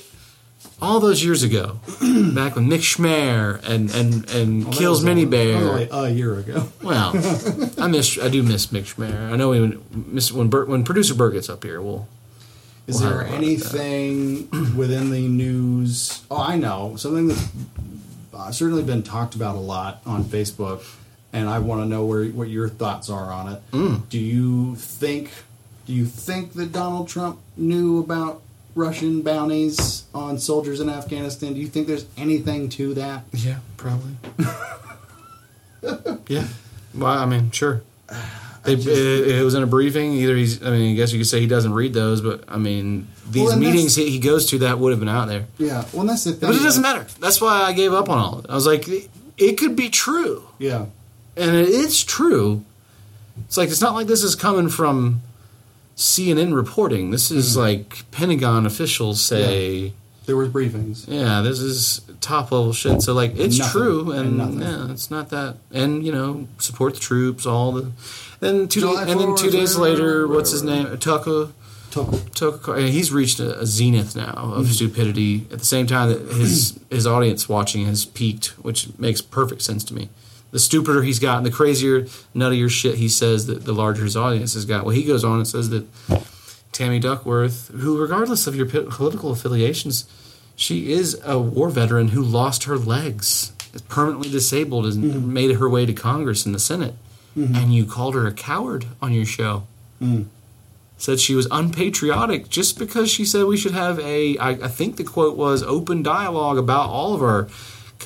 all those years ago, back when Mick Schmer and and and well, Kills Mini only- that was Bear? only a year ago. Well, I miss I do miss Mick Schmer. I know we miss when Bert, when producer Bert gets up here. We'll Is We'll there have a lot of anything within the news? Oh, I know something that's uh, certainly been talked about a lot on Facebook, and I want to know where what your thoughts are on it. Mm. Do you think? Do you think that Donald Trump knew about Russian bounties on soldiers in Afghanistan? Do you think there's anything to that? yeah probably yeah. Well, I mean, sure. They, it, it was in a briefing. Either he's, I mean, I guess you could say he doesn't read those, but I mean, these Well, meetings he, he goes to that would have been out there. Yeah. Well, that's the thing. But it doesn't matter. That's why I gave up on all of it. I was like, it, it could be true. Yeah. and it is true. It's like it's not like this is coming from CNN reporting. This is mm-hmm. like Pentagon officials say, There were briefings. yeah. this is top level shit. So like it's Nothing. true, and, And yeah, it's not that. And you know, support the troops. All the then two July days, and then two 4th, days whatever, later, what's his name? Tucker. Tucker. He's reached a, a zenith now of mm-hmm. stupidity. At the same time that his his audience watching has peaked, which makes perfect sense to me. The stupider he's gotten, the crazier, nuttier shit he says, that the larger his audience has got. Well, he goes on and says that Tammy Duckworth, who, regardless of your political affiliations, she is a war veteran who lost her legs is permanently disabled, has mm-hmm. made her way to Congress and the Senate, mm-hmm. and you called her a coward on your show. Mm. Said she was unpatriotic just because she said we should have a. I, I think the quote was open dialogue about all of our.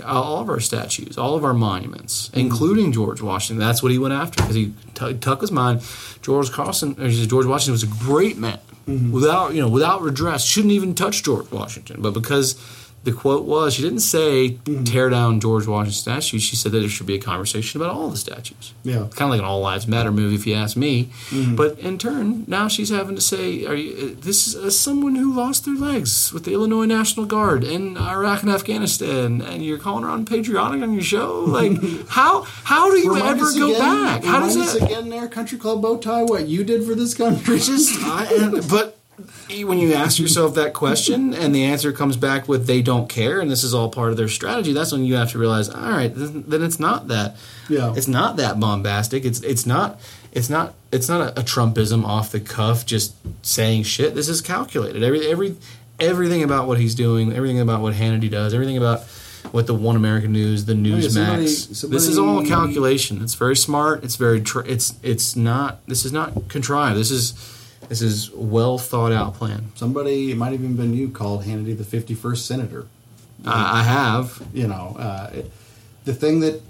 Uh, All of our statues, all of our monuments, including George Washington. That's what he went after because he t- tuck his mind. George Carlson, or George Washington was a great man, without you know, without redress. Shouldn't even touch George Washington, but because the quote was, she didn't say tear down George Washington statues. She said that there should be a conversation about all the statues. Yeah. kind of like an all lives matter movie, if you ask me. But in turn, now she's having to say, "Are you? uh, This is uh, someone who lost their legs with the Illinois National Guard in Iraq and Afghanistan, and you're calling her unpatriotic on your show? Like, how how do you Remind ever go again, back? How does that? again there, Country Club bow tie, what you did for this country? just I, but when you ask yourself that question and the answer comes back with they don't care and this is all part of their strategy that's when you have to realize all right then it's not that Yeah. it's not that bombastic it's it's not it's not it's not a, a trumpism off the cuff just saying shit this is calculated every every everything about what he's doing everything about what Hannity does everything about what the One American News, the oh, Newsmax. somebody- this is all calculation. It's very smart. It's very. Tr- it's it's not. This is not contrived. This is this is well thought out plan. Somebody, it might have even been you, called Hannity the 51st senator. I, I have. you know uh, it- the thing that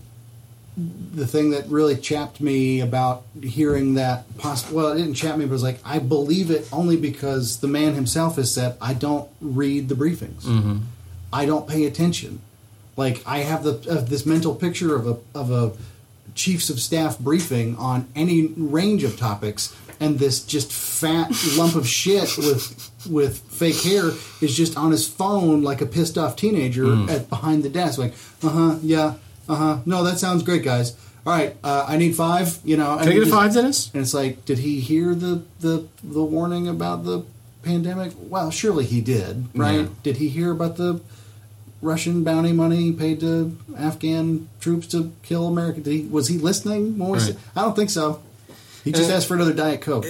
the thing that really chapped me about hearing that poss- well it didn't chap me but it was like i believe it only because the man himself has said i don't read the briefings i don't pay attention like i have the uh, this mental picture of a of a chiefs of staff briefing on any range of topics and this just fat lump of shit with with fake hair is just on his phone like a pissed off teenager at behind the desk like uh-huh yeah uh-huh no that sounds great guys all right uh, i need five you know and Can I he get five, Dennis? and it's like did he hear the the the warning about the pandemic well surely he did right Yeah. did he hear about the Russian bounty money paid to Afghan troops to kill America. He, was he listening? We Right. I don't think so. He just Uh, asked for another Diet Coke.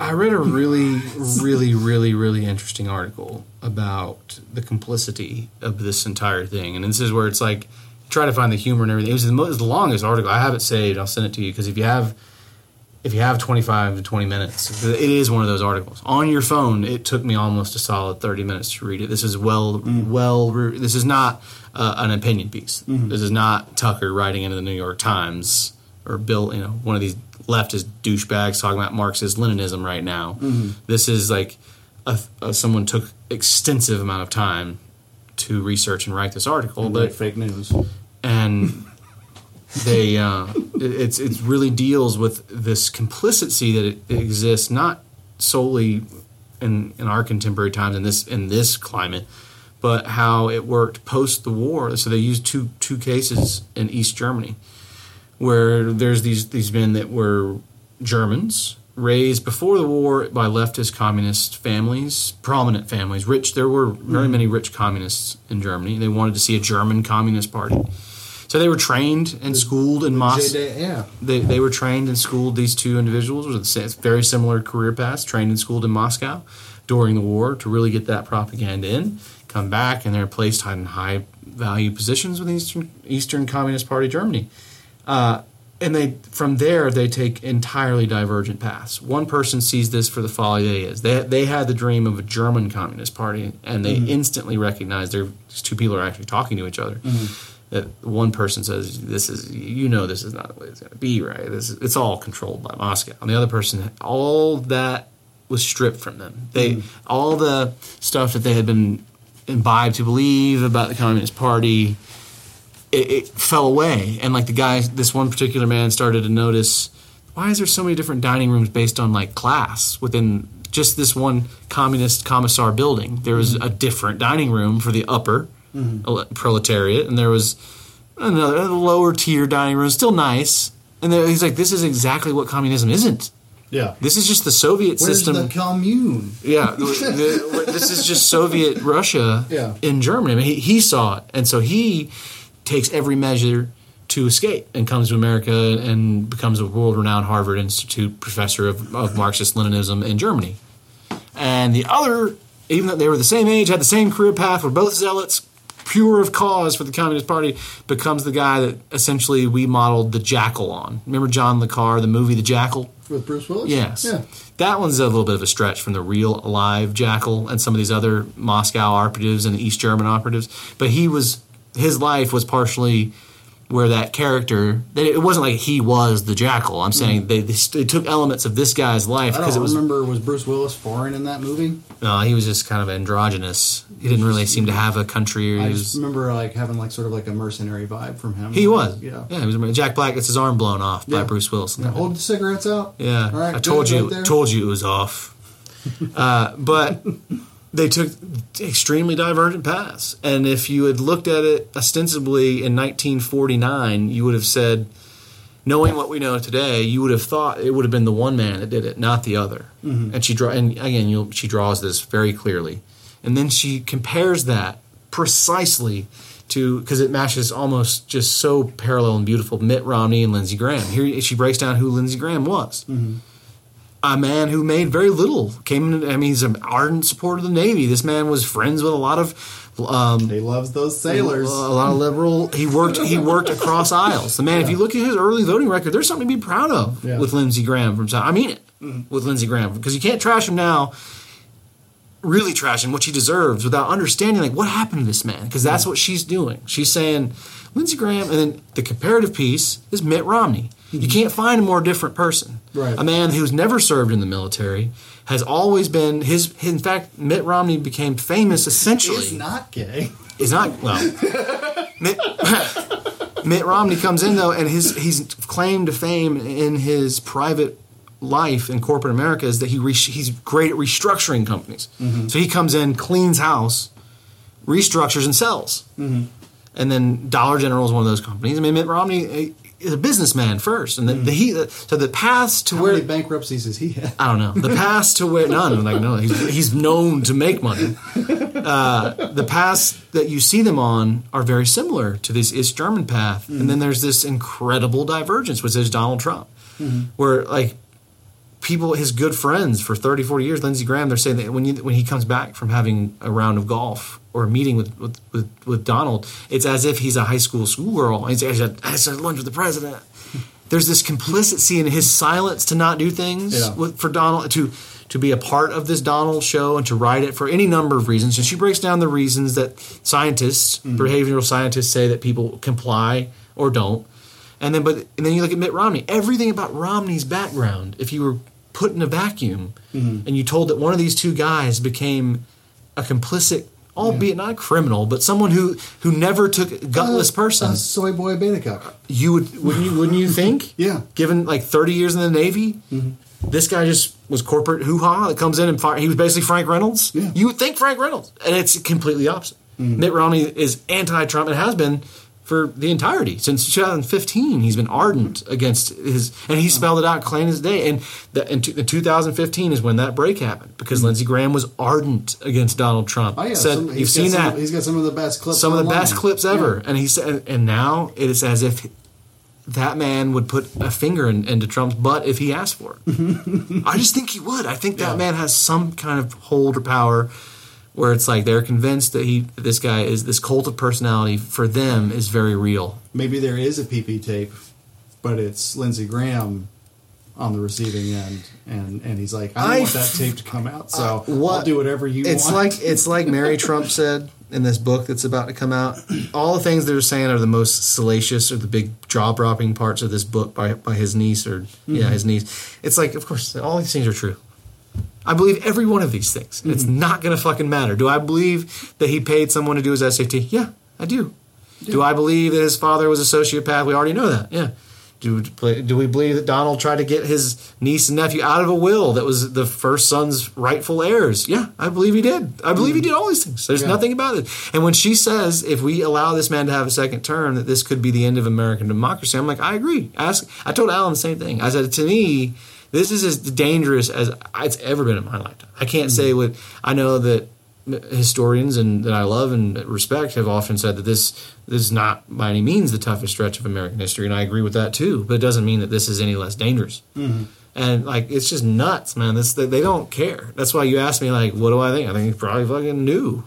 I read a really, really, really, really interesting article about the complicity of this entire thing, and this is where it's like try to find the humor and everything. It was the, mo- it was the longest article. I have it saved. I'll send it to you because if you have if you have 25 to 20 minutes, it is one of those articles on your phone. It took me almost a solid 30 minutes to read it. This is well, well. This is not uh, an opinion piece. This is not Tucker writing into the New York Times or Bill, you know, one of these leftist douchebags talking about Marxist Leninism right now. This is like a, a, someone took extensive amount of time to research and write this article, but fake news. and they uh, it- it's it really deals with this complicity that it exists not solely in in our contemporary times in this in this climate, but how it worked post the war. So they used two two cases in East Germany where there's these these men that were Germans raised before the war by leftist communist families, prominent families, rich. There were very many rich communists in Germany. They wanted to see a German communist party. So they were trained and schooled in Moscow. Yeah. They, they were trained and schooled. These two individuals with very similar career paths, trained and schooled in Moscow during the war to really get that propaganda in. Come back and they're placed in high value positions with Eastern Eastern Communist Party Germany. Uh, and they from there they take entirely divergent paths. One person sees this for the folly that it is. They they had the dream of a German Communist Party, and they mm-hmm. instantly recognize they're these two people are actually talking to each other. Mm-hmm. That one person says, "This is you know this is not the way it's going to be, right? This is, it's all controlled by Moscow." And the other person, all that was stripped from them. They mm-hmm. all the stuff that they had been imbibed to believe about the Communist Party it, it fell away. And like the guy, this one particular man started to notice why is there so many different dining rooms based on like class within just this one communist commissar building? There was mm-hmm. a different dining room for the upper ele- proletariat, and there was another lower tier dining room, still nice. And there, he's like, this is exactly what communism isn't. Yeah. This is just the Soviet Where's system. the commune? Yeah, the- the- this is just Soviet Russia Yeah. in Germany. I mean, he, he saw it, and so he takes every measure to escape and comes to America and becomes a world-renowned Harvard Institute professor of, of Marxist Leninism in Germany. And the other, even though they were the same age, had the same career path, were both zealots, pure of cause for the Communist Party, becomes the guy that essentially we modeled the Jackal on. Remember John Le Carre, the movie The Jackal? with Bruce Willis. Yes. Yeah. That one's a little bit of a stretch from the real live Jackal and some of these other Moscow operatives and East German operatives. But he was his life was partially where that character that it wasn't like he was the Jackal. I'm saying they, they, they took elements of this guy's life Mm. Because it was remember was Bruce Willis foreign in that movie. no, he was just kind of androgynous. He didn't really seem to have a country. He I was, just remember like having like sort of like a mercenary vibe from him. he was. Yeah. yeah. He was. Jack Black gets his arm blown off by Bruce Willis. Now, hold the cigarettes out. Yeah, All right, I told you, right told you it was off. uh, but they took extremely divergent paths, and if you had looked at it ostensibly in 1949, you would have said, knowing what we know today, you would have thought it would have been the one man that did it, not the other. Mm-hmm. And she draw, and again, you'll, she draws this very clearly, and then she compares that precisely to because it matches almost just so parallel and beautiful Mitt Romney and Lindsey Graham. Here she breaks down who Lindsey Graham was. A man who made very little came. In, I mean, he's an ardent supporter of the Navy. This man was friends with a lot of um, He loves those sailors. a lot of liberal. He worked. He worked across aisles. The man. If you look at his early voting record, there's something to be proud of Yeah. with Lindsey Graham from. South- I mean it with Lindsey Graham because you can't trash him now. Really trash him, which he deserves, without understanding like what happened to this man. Because that's what she's doing. She's saying Lindsey Graham, and then the comparative piece is Mitt Romney. You can't find a more different person. Right. A man who's never served in the military has always been his. In fact, Mitt Romney became famous essentially. He's not gay. He's not well. Mitt, Mitt Romney comes in though, and his he's claim to fame in his private life in corporate America is that he re, he's great at restructuring companies. So he comes in, cleans house, restructures, and sells. And then Dollar General is one of those companies. I mean, Mitt Romney eh, is a businessman first, and the, the he so the paths to How where many bankruptcies has he had? I don't know. The paths to where none. Like no, he's, he's known to make money. Uh, the paths that you see them on are very similar to this East German path, and then there's this incredible divergence, which is Donald Trump, where like people, his good friends for 30, 40 years, Lindsey Graham, they're saying that when you, when he comes back from having a round of golf or a meeting with with, with, with Donald, it's as if he's a high school schoolgirl. He's I had, I had lunch with the president. There's this complicity in his silence to not do things Yeah. with, for Donald to to be a part of this Donald show and to write it for any number of reasons. And she breaks down the reasons that scientists, mm-hmm. behavioral scientists, say that people comply or don't. And then, but and then you look at Mitt Romney. Everything about Romney's background, if you were put in a vacuum mm-hmm. and you told that one of these two guys became a complicit, albeit not a criminal, but someone who who never took gutless person, A soy boy beta you would wouldn't you wouldn't you think? Yeah. Given like thirty years in the Navy, mm-hmm. this guy just was corporate hoo ha that comes in and fire, he was basically Frank Reynolds. Yeah. You would think Frank Reynolds, and it's completely opposite. Mm-hmm. Mitt Romney is anti-Trump and has been for the entirety since 2015. He's been ardent against his, and he spelled it out plain as day. And the, in, t- in 2015 is when that break happened because Lindsey Graham was ardent against Donald Trump. Oh yeah, Said, some- you've seen that He's got some of the best clips. some of the best clips ever. Yeah. And he said, and now it is as if that man would put a finger in, into Trump's butt if he asked for it. I just think he would. I think that Yeah. man has some kind of hold or power where it's like they're convinced that he, this guy is this cult of personality for them is very real. Maybe there is a PP tape, but it's Lindsey Graham on the receiving end, and and he's like, I don't I want that tape to come out, so Uh, what- I'll do whatever you want. It's want. like it's like Mary Trump said in this book that's about to come out. All the things they're saying are the most salacious or the big jaw dropping parts of this book by by his niece or yeah his niece. It's like of course all these things are true. I believe every one of these things. It's mm-hmm. not going to fucking matter. Do I believe that he paid someone to do his SAT? Yeah, I do. Do I believe that his father was a sociopath? We already know that. Yeah. Do, do we believe that Donald tried to get his niece and nephew out of a will that was the first son's rightful heirs? Yeah, I believe he did. I believe he mm-hmm. did all these things. There's Yeah. nothing about it. And when she says, if we allow this man to have a second term, that this could be the end of American democracy, I'm like, I agree. Ask. I told Alan the same thing. I said, to me, this is as dangerous as it's ever been in my lifetime. I can't say mm-hmm. what I know that historians and that I love and respect have often said that this, this is not by any means the toughest stretch of American history, and I agree with that too. But it doesn't mean that this is any less dangerous. Mm-hmm. And like it's just nuts, man. This they, they don't care. That's why you ask me like, what do I think? I think he probably fucking knew,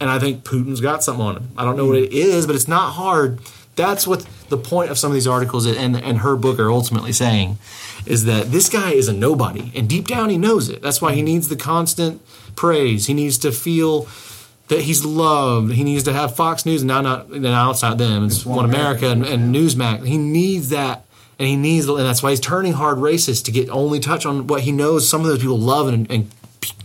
and I think Putin's got something on him. I don't know what it is, but it's not hard. That's what the point of some of these articles and and her book are ultimately saying is that this guy is a nobody, and deep down he knows it. That's why he needs the constant praise. He needs to feel that he's loved. He needs to have Fox News, and now not now it's not them. It's, It's One One America, America. and, and Newsmax. He needs that, and he needs, and that's why he's turning hard racist to get only touch on what he knows some of those people love and, and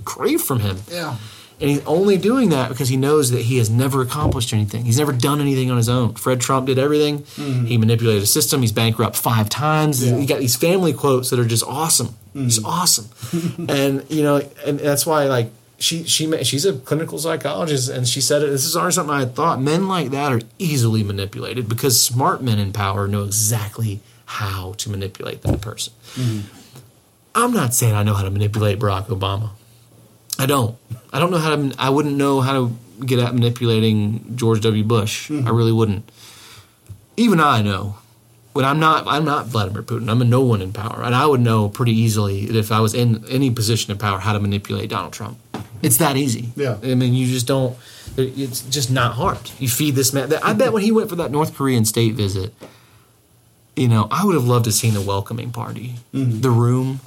crave from him. Yeah. And he's only doing that because he knows that he has never accomplished anything. He's never done anything on his own. Fred Trump did everything. Mm-hmm. He manipulated a system. He's bankrupt five times. Yeah. He got these family quotes that are just awesome. Just mm-hmm. awesome. and you know, and that's why like she she she's a clinical psychologist, and she said it. This is already something I had thought. Men like that are easily manipulated because smart men in power know exactly how to manipulate that person. Mm-hmm. I'm not saying I know how to manipulate Barack Obama. I don't. I don't know how to. I wouldn't know how to get at manipulating George W. Bush. Mm-hmm. I really wouldn't. Even I know. But I'm not. I'm not Vladimir Putin. I'm a no one in power, and I would know pretty easily that if I was in any position of power how to manipulate Donald Trump. It's that easy. Yeah. I mean, you just don't. It's just not hard. You feed this man. I bet when he went for that North Korean state visit, you know, I would have loved to seen the welcoming party, mm-hmm. the room,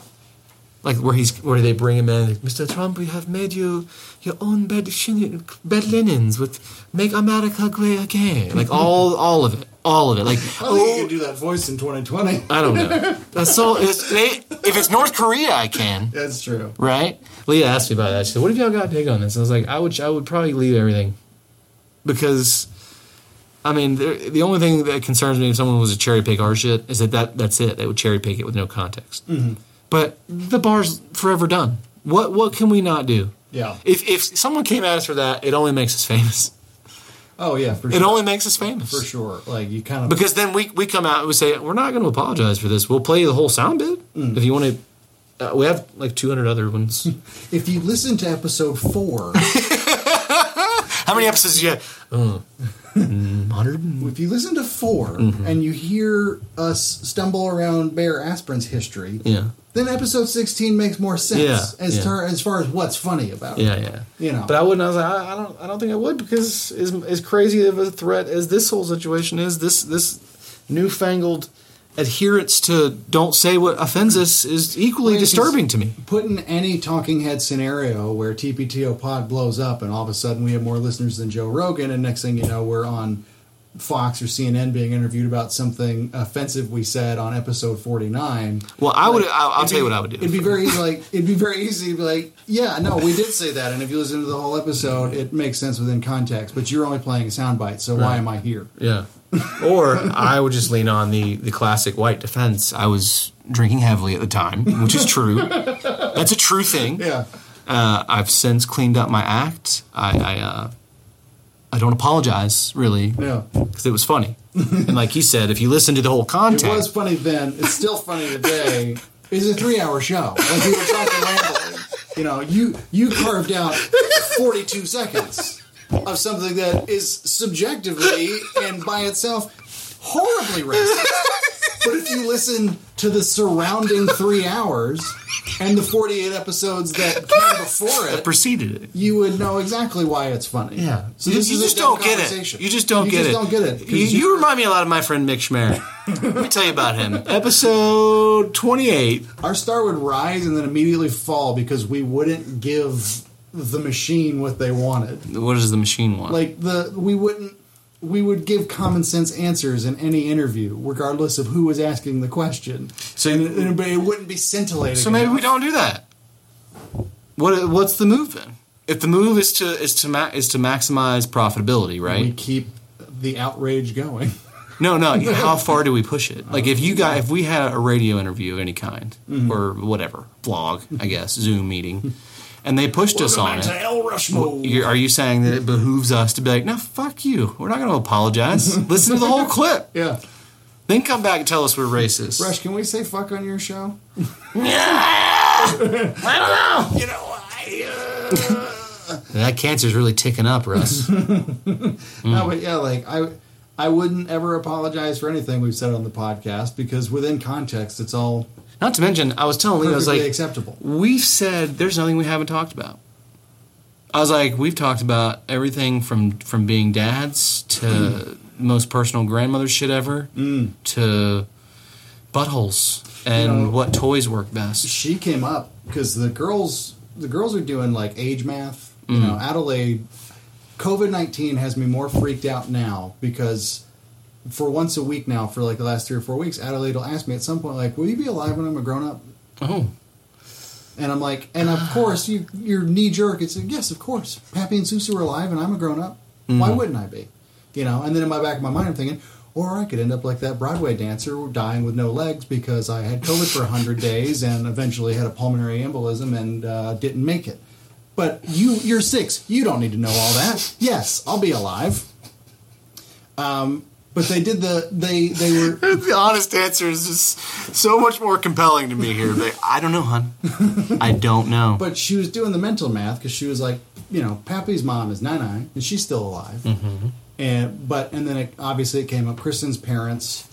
like where he's where they bring him in. Mr. Trump, we have made you your own bed shin- bed linens with "Make America Great Again," like all all of it, all of it. Like I think you oh, can do that voice in 2020. I don't know. That's so. It's, they, if it's North Korea, I can. That's true. Right? Leah asked me about that. She said, "What have y'all got to take on this?" I was like, "I would, I would probably leave everything because." I mean, the the only thing that concerns me if someone was to cherry pick our shit is that, that that's it. They would cherry pick it with no context. Mm-hmm. But the bar's forever done. What what can we not do? Yeah. If if someone came at us for that, it only makes us famous. Oh yeah, for sure. It only makes us famous. for sure. Like you kind of Because then we we come out and we say we're not going to apologize for this. We'll play the whole sound bit if you want to. Uh, we have like 200 other ones. if you listen to episode four, How many episodes do you have? Uh, 100? if you listen to 4 Mm-hmm. and you hear us stumble around Bear Aspirin's history, Yeah. then episode sixteen makes more sense Yeah, as yeah. tar- as far as what's funny about it. Yeah, yeah. You know. But I wouldn't. I was like, I, I don't. I don't think I would because as as crazy of a threat as this whole situation is, this this newfangled adherence to don't say what offends us is equally Well, it's- disturbing to me. Put in any talking head scenario where TPTO pod blows up and all of a sudden we have more listeners than Joe Rogan, and next thing you know, we're on Fox or CNN being interviewed about something offensive we said on episode 49. Well, I would, I'll, I'll it'd tell you what I would do. It'd be very easy, like it'd be very easy to be like, yeah, no, we did say that, and if you listen to the whole episode, it makes sense within context. But you're only playing a soundbite, so why am I here? Yeah. Or I would just lean on the, the classic white defense. I was drinking heavily at the time, which is true. That's a true thing. Yeah, Uh, I've since cleaned up my act. I I, uh, I don't apologize really yeah. because it was funny. and like he said, if you listen to the whole content, It was funny then. It's still funny today. It's a three-hour show. Like we were talking rambling. You know, you you carved out forty-two seconds of something that is subjectively and by itself horribly racist. But if you listen to the surrounding three hours and the forty-eight episodes that came before it, preceded it. you would know exactly why it's funny. Yeah. So you, this you is a just don't get it. You just don't get it. You get just it. don't get it, You, you remind me a lot of my friend Mick Schmer. Let me tell you about him. Episode 28. our star would rise and then immediately fall because we wouldn't give the machine what they wanted. What does the machine want? Like the we wouldn't we would give common sense answers in any interview, regardless of who was asking the question. So- and, and it wouldn't be scintillating. So maybe we don't do that. What what's the move then? If the move is to is to ma- is to maximize profitability, right? We keep the outrage going. No, no. How far do we push it? Like if you uh, got if we had a radio interview of any kind mm-hmm. or whatever vlog, I guess Zoom meeting, and they pushed us on it. El Rushmore. You're, you saying that it behooves us to be like, no, fuck you. We're not going to apologize. Listen to the whole clip. Yeah. Then come back and tell us we're racist. Rush, can we say fuck on your show? Yeah. I don't know. You know, I, uh, That cancer's really ticking up, Russ. No, but yeah, like I, I wouldn't ever apologize for anything we've said on the podcast because within context, it's all Not to mention, I was telling Lee, I was like, acceptable. we've said there's nothing we haven't talked about. I was like, we've talked about everything from from being dads to most personal grandmother shit ever to buttholes and You know- what toys work best. she came up because the girls the girls are doing like age math. You Mm. know, Adelaide, COVID nineteen has me more freaked out now because for once a week now, for like the last three or four weeks, Adelaide will ask me at some point, like, "Will you be alive when I'm a grown up?" Oh, And I'm like, and of course, you your knee jerk. It's like, yes, of course. Pappy and Susu are alive, and I'm a grown up. Why wouldn't I be? You know. And then in my back of my mind, I'm thinking, or I could end up like that Broadway dancer dying with no legs because I had COVID for hundred days and eventually had a pulmonary embolism and uh, didn't make it. But you, you're six. You don't need to know all that. Yes, I'll be alive. Um, but they did the they they were the honest answer is just so much more compelling to me here. Like, I don't know, hon. I don't know. But she was doing the mental math because she was like, you know, Pappy's mom is Nana and she's still alive. Mm-hmm. And but and then it, obviously it came up. Kristen's parents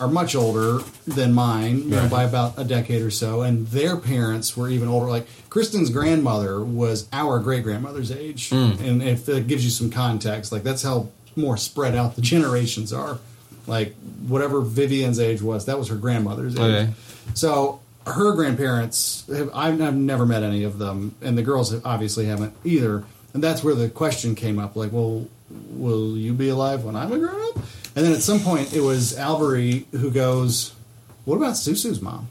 are much older than mine, you know, by about a decade or so, and their parents were even older. Like Kristen's grandmother was our great grandmother's age, Mm. and if that gives you some context, like that's how more spread out the generations are. Like whatever Vivian's age was, that was her grandmother's age. Okay. So her grandparents, have, I've, I've never met any of them, and the girls obviously haven't either. And that's where the question came up, like, well, will you be alive when I'm a grown up? And then at some point, it was Albury who goes, "What about Susu's mom?"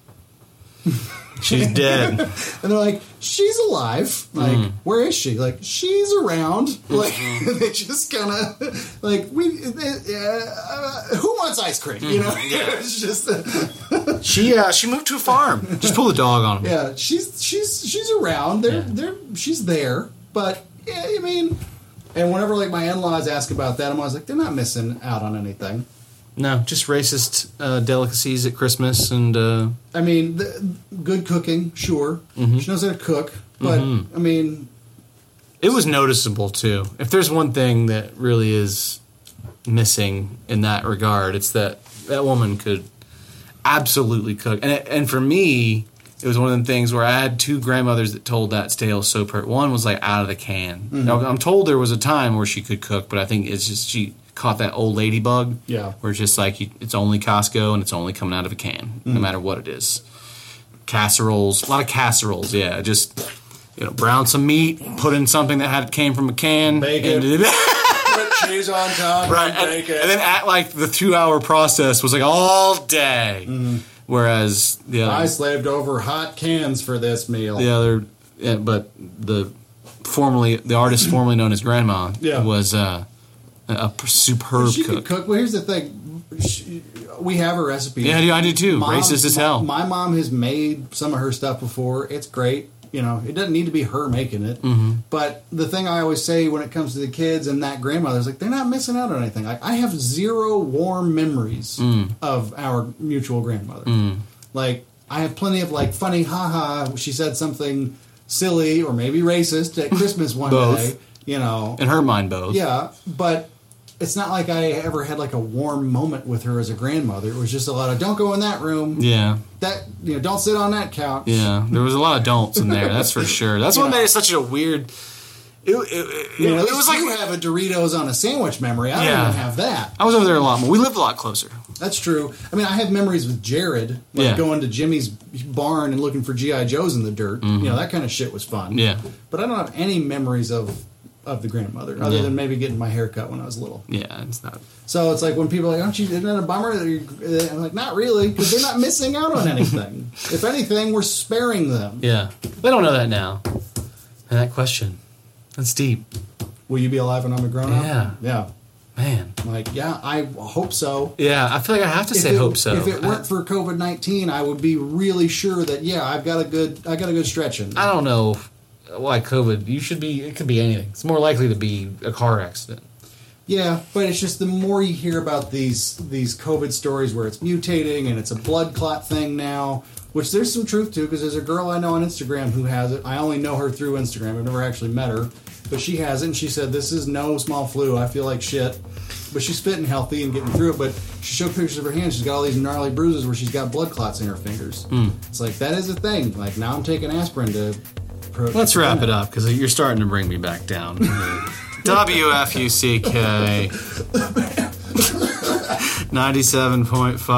She's dead. And they're like, "She's alive. Like, Mm. where is she? Like, she's around. Mm-hmm. Like, they just kind of like we. Uh, who wants ice cream? You know, it's just." Uh, She uh, she moved to a farm. Just pull the dog on him. Yeah, she's she's she's around. They're Yeah. they're she's there, but yeah, I mean, and whenever like my in laws ask about that, I'm always like, they're not missing out on anything. No, just racist uh, delicacies at Christmas and uh, I mean, the, good cooking, sure. Mm-hmm. She knows how to cook, but I mean, it was noticeable too. If there's one thing that really is missing in that regard, it's that that woman could absolutely cook. And it, and for me, it was one of the things where I had two grandmothers that told that tale so per. One was like out of the can. Now, I'm told there was a time where she could cook, but I think it's just she caught that old ladybug. Yeah. where it's just like you, it's only Costco and it's only coming out of a can, no matter what it is. Casseroles, a lot of casseroles. Yeah, just you know, brown some meat, put in something that had came from a can, bacon. and- put cheese on top, right, and, and then at like the two hour process was like all day, whereas the I slaved over hot cans for this meal. the other, yeah, but the formerly the artist formerly known as Grandma Yeah. was uh, a, superb she cook. could cook. Well, here's the thing: she, we have a recipe. Yeah, I do- I do too. Mom- Racist as hell. My mom has made some of her stuff before. It's great. You know, it doesn't need to be her making it. Mm-hmm. But the thing I always say when it comes to the kids and that grandmother is like, they're not missing out on anything. Like, I have zero warm memories Mm. of our mutual grandmother. Like, I have plenty of like funny, haha. She said something silly or maybe racist at Christmas one Both. day. You know, In her mind, both. yeah, but it's not like I ever had like a warm moment with her as a grandmother. It was just a lot of don't go in that room. Yeah. That you know, don't sit on that couch. Yeah, there was a lot of don'ts in there. That's for sure. That's what Yeah. made it such a weird. It, it, it, You know, at it was like you have a Doritos on a sandwich memory. I Yeah. don't even have that. I was over there a lot more. We lived a lot closer. That's true. I mean, I have memories with Jared, like Yeah. going to Jimmy's barn and looking for GI Joes in the dirt. You know, that kind of shit was fun. Mm-hmm. Yeah, but I don't have any memories of of the grandmother other Yeah. than maybe getting my hair cut when I was little. yeah. It's not. So it's like when people are like, "Aren't you? Isn't that a bummer?" that you're-" I'm like, "Not really, because they're not missing out on anything. if anything, we're sparing them." Yeah, they don't know that now. And that question, that's deep, Will you be alive when I'm a grown up? Yeah. yeah. man. Like, yeah, I hope so. Yeah, I feel like I have to say it, hope so. If it I- weren't for COVID nineteen, I would be really sure that yeah, I've got a good, I got a good stretch in. I don't know why COVID. You should be. It could be anything. It's more likely to be a car accident. Yeah, but it's just the more you hear about these these COVID stories where it's mutating and it's a blood clot thing now, which there's some truth to because there's a girl I know on Instagram who has it. I only know her through Instagram. I've never actually met her, but she has it and she said this is no small flu. I feel like shit, but she's fit and healthy and getting through it. But she showed pictures of her hands. She's got all these gnarly bruises where she's got blood clots in her fingers. Hmm. It's like that is a thing. Like now I'm taking aspirin to approach. Let's wrap it up because you're starting to bring me back down. WFUCK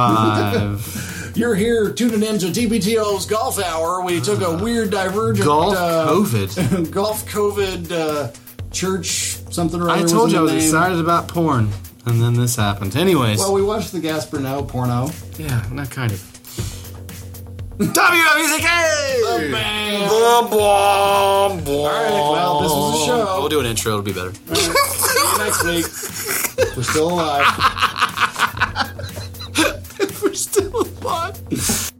97.5. You're here tuning in to TPTO's Golf Hour. We took a weird divergent Golf uh, COVID. golf COVID uh, church something or other. I told you I was name. excited about porn, and then this happened. Anyways, Well, we watched the Gaspar Noé porno. yeah, not kind of. WFUCK! Bam! Blah, blah, blah. All right, well, this was a show. We'll do an intro, it'll be better. See you next week. We're still alive. We're still alive.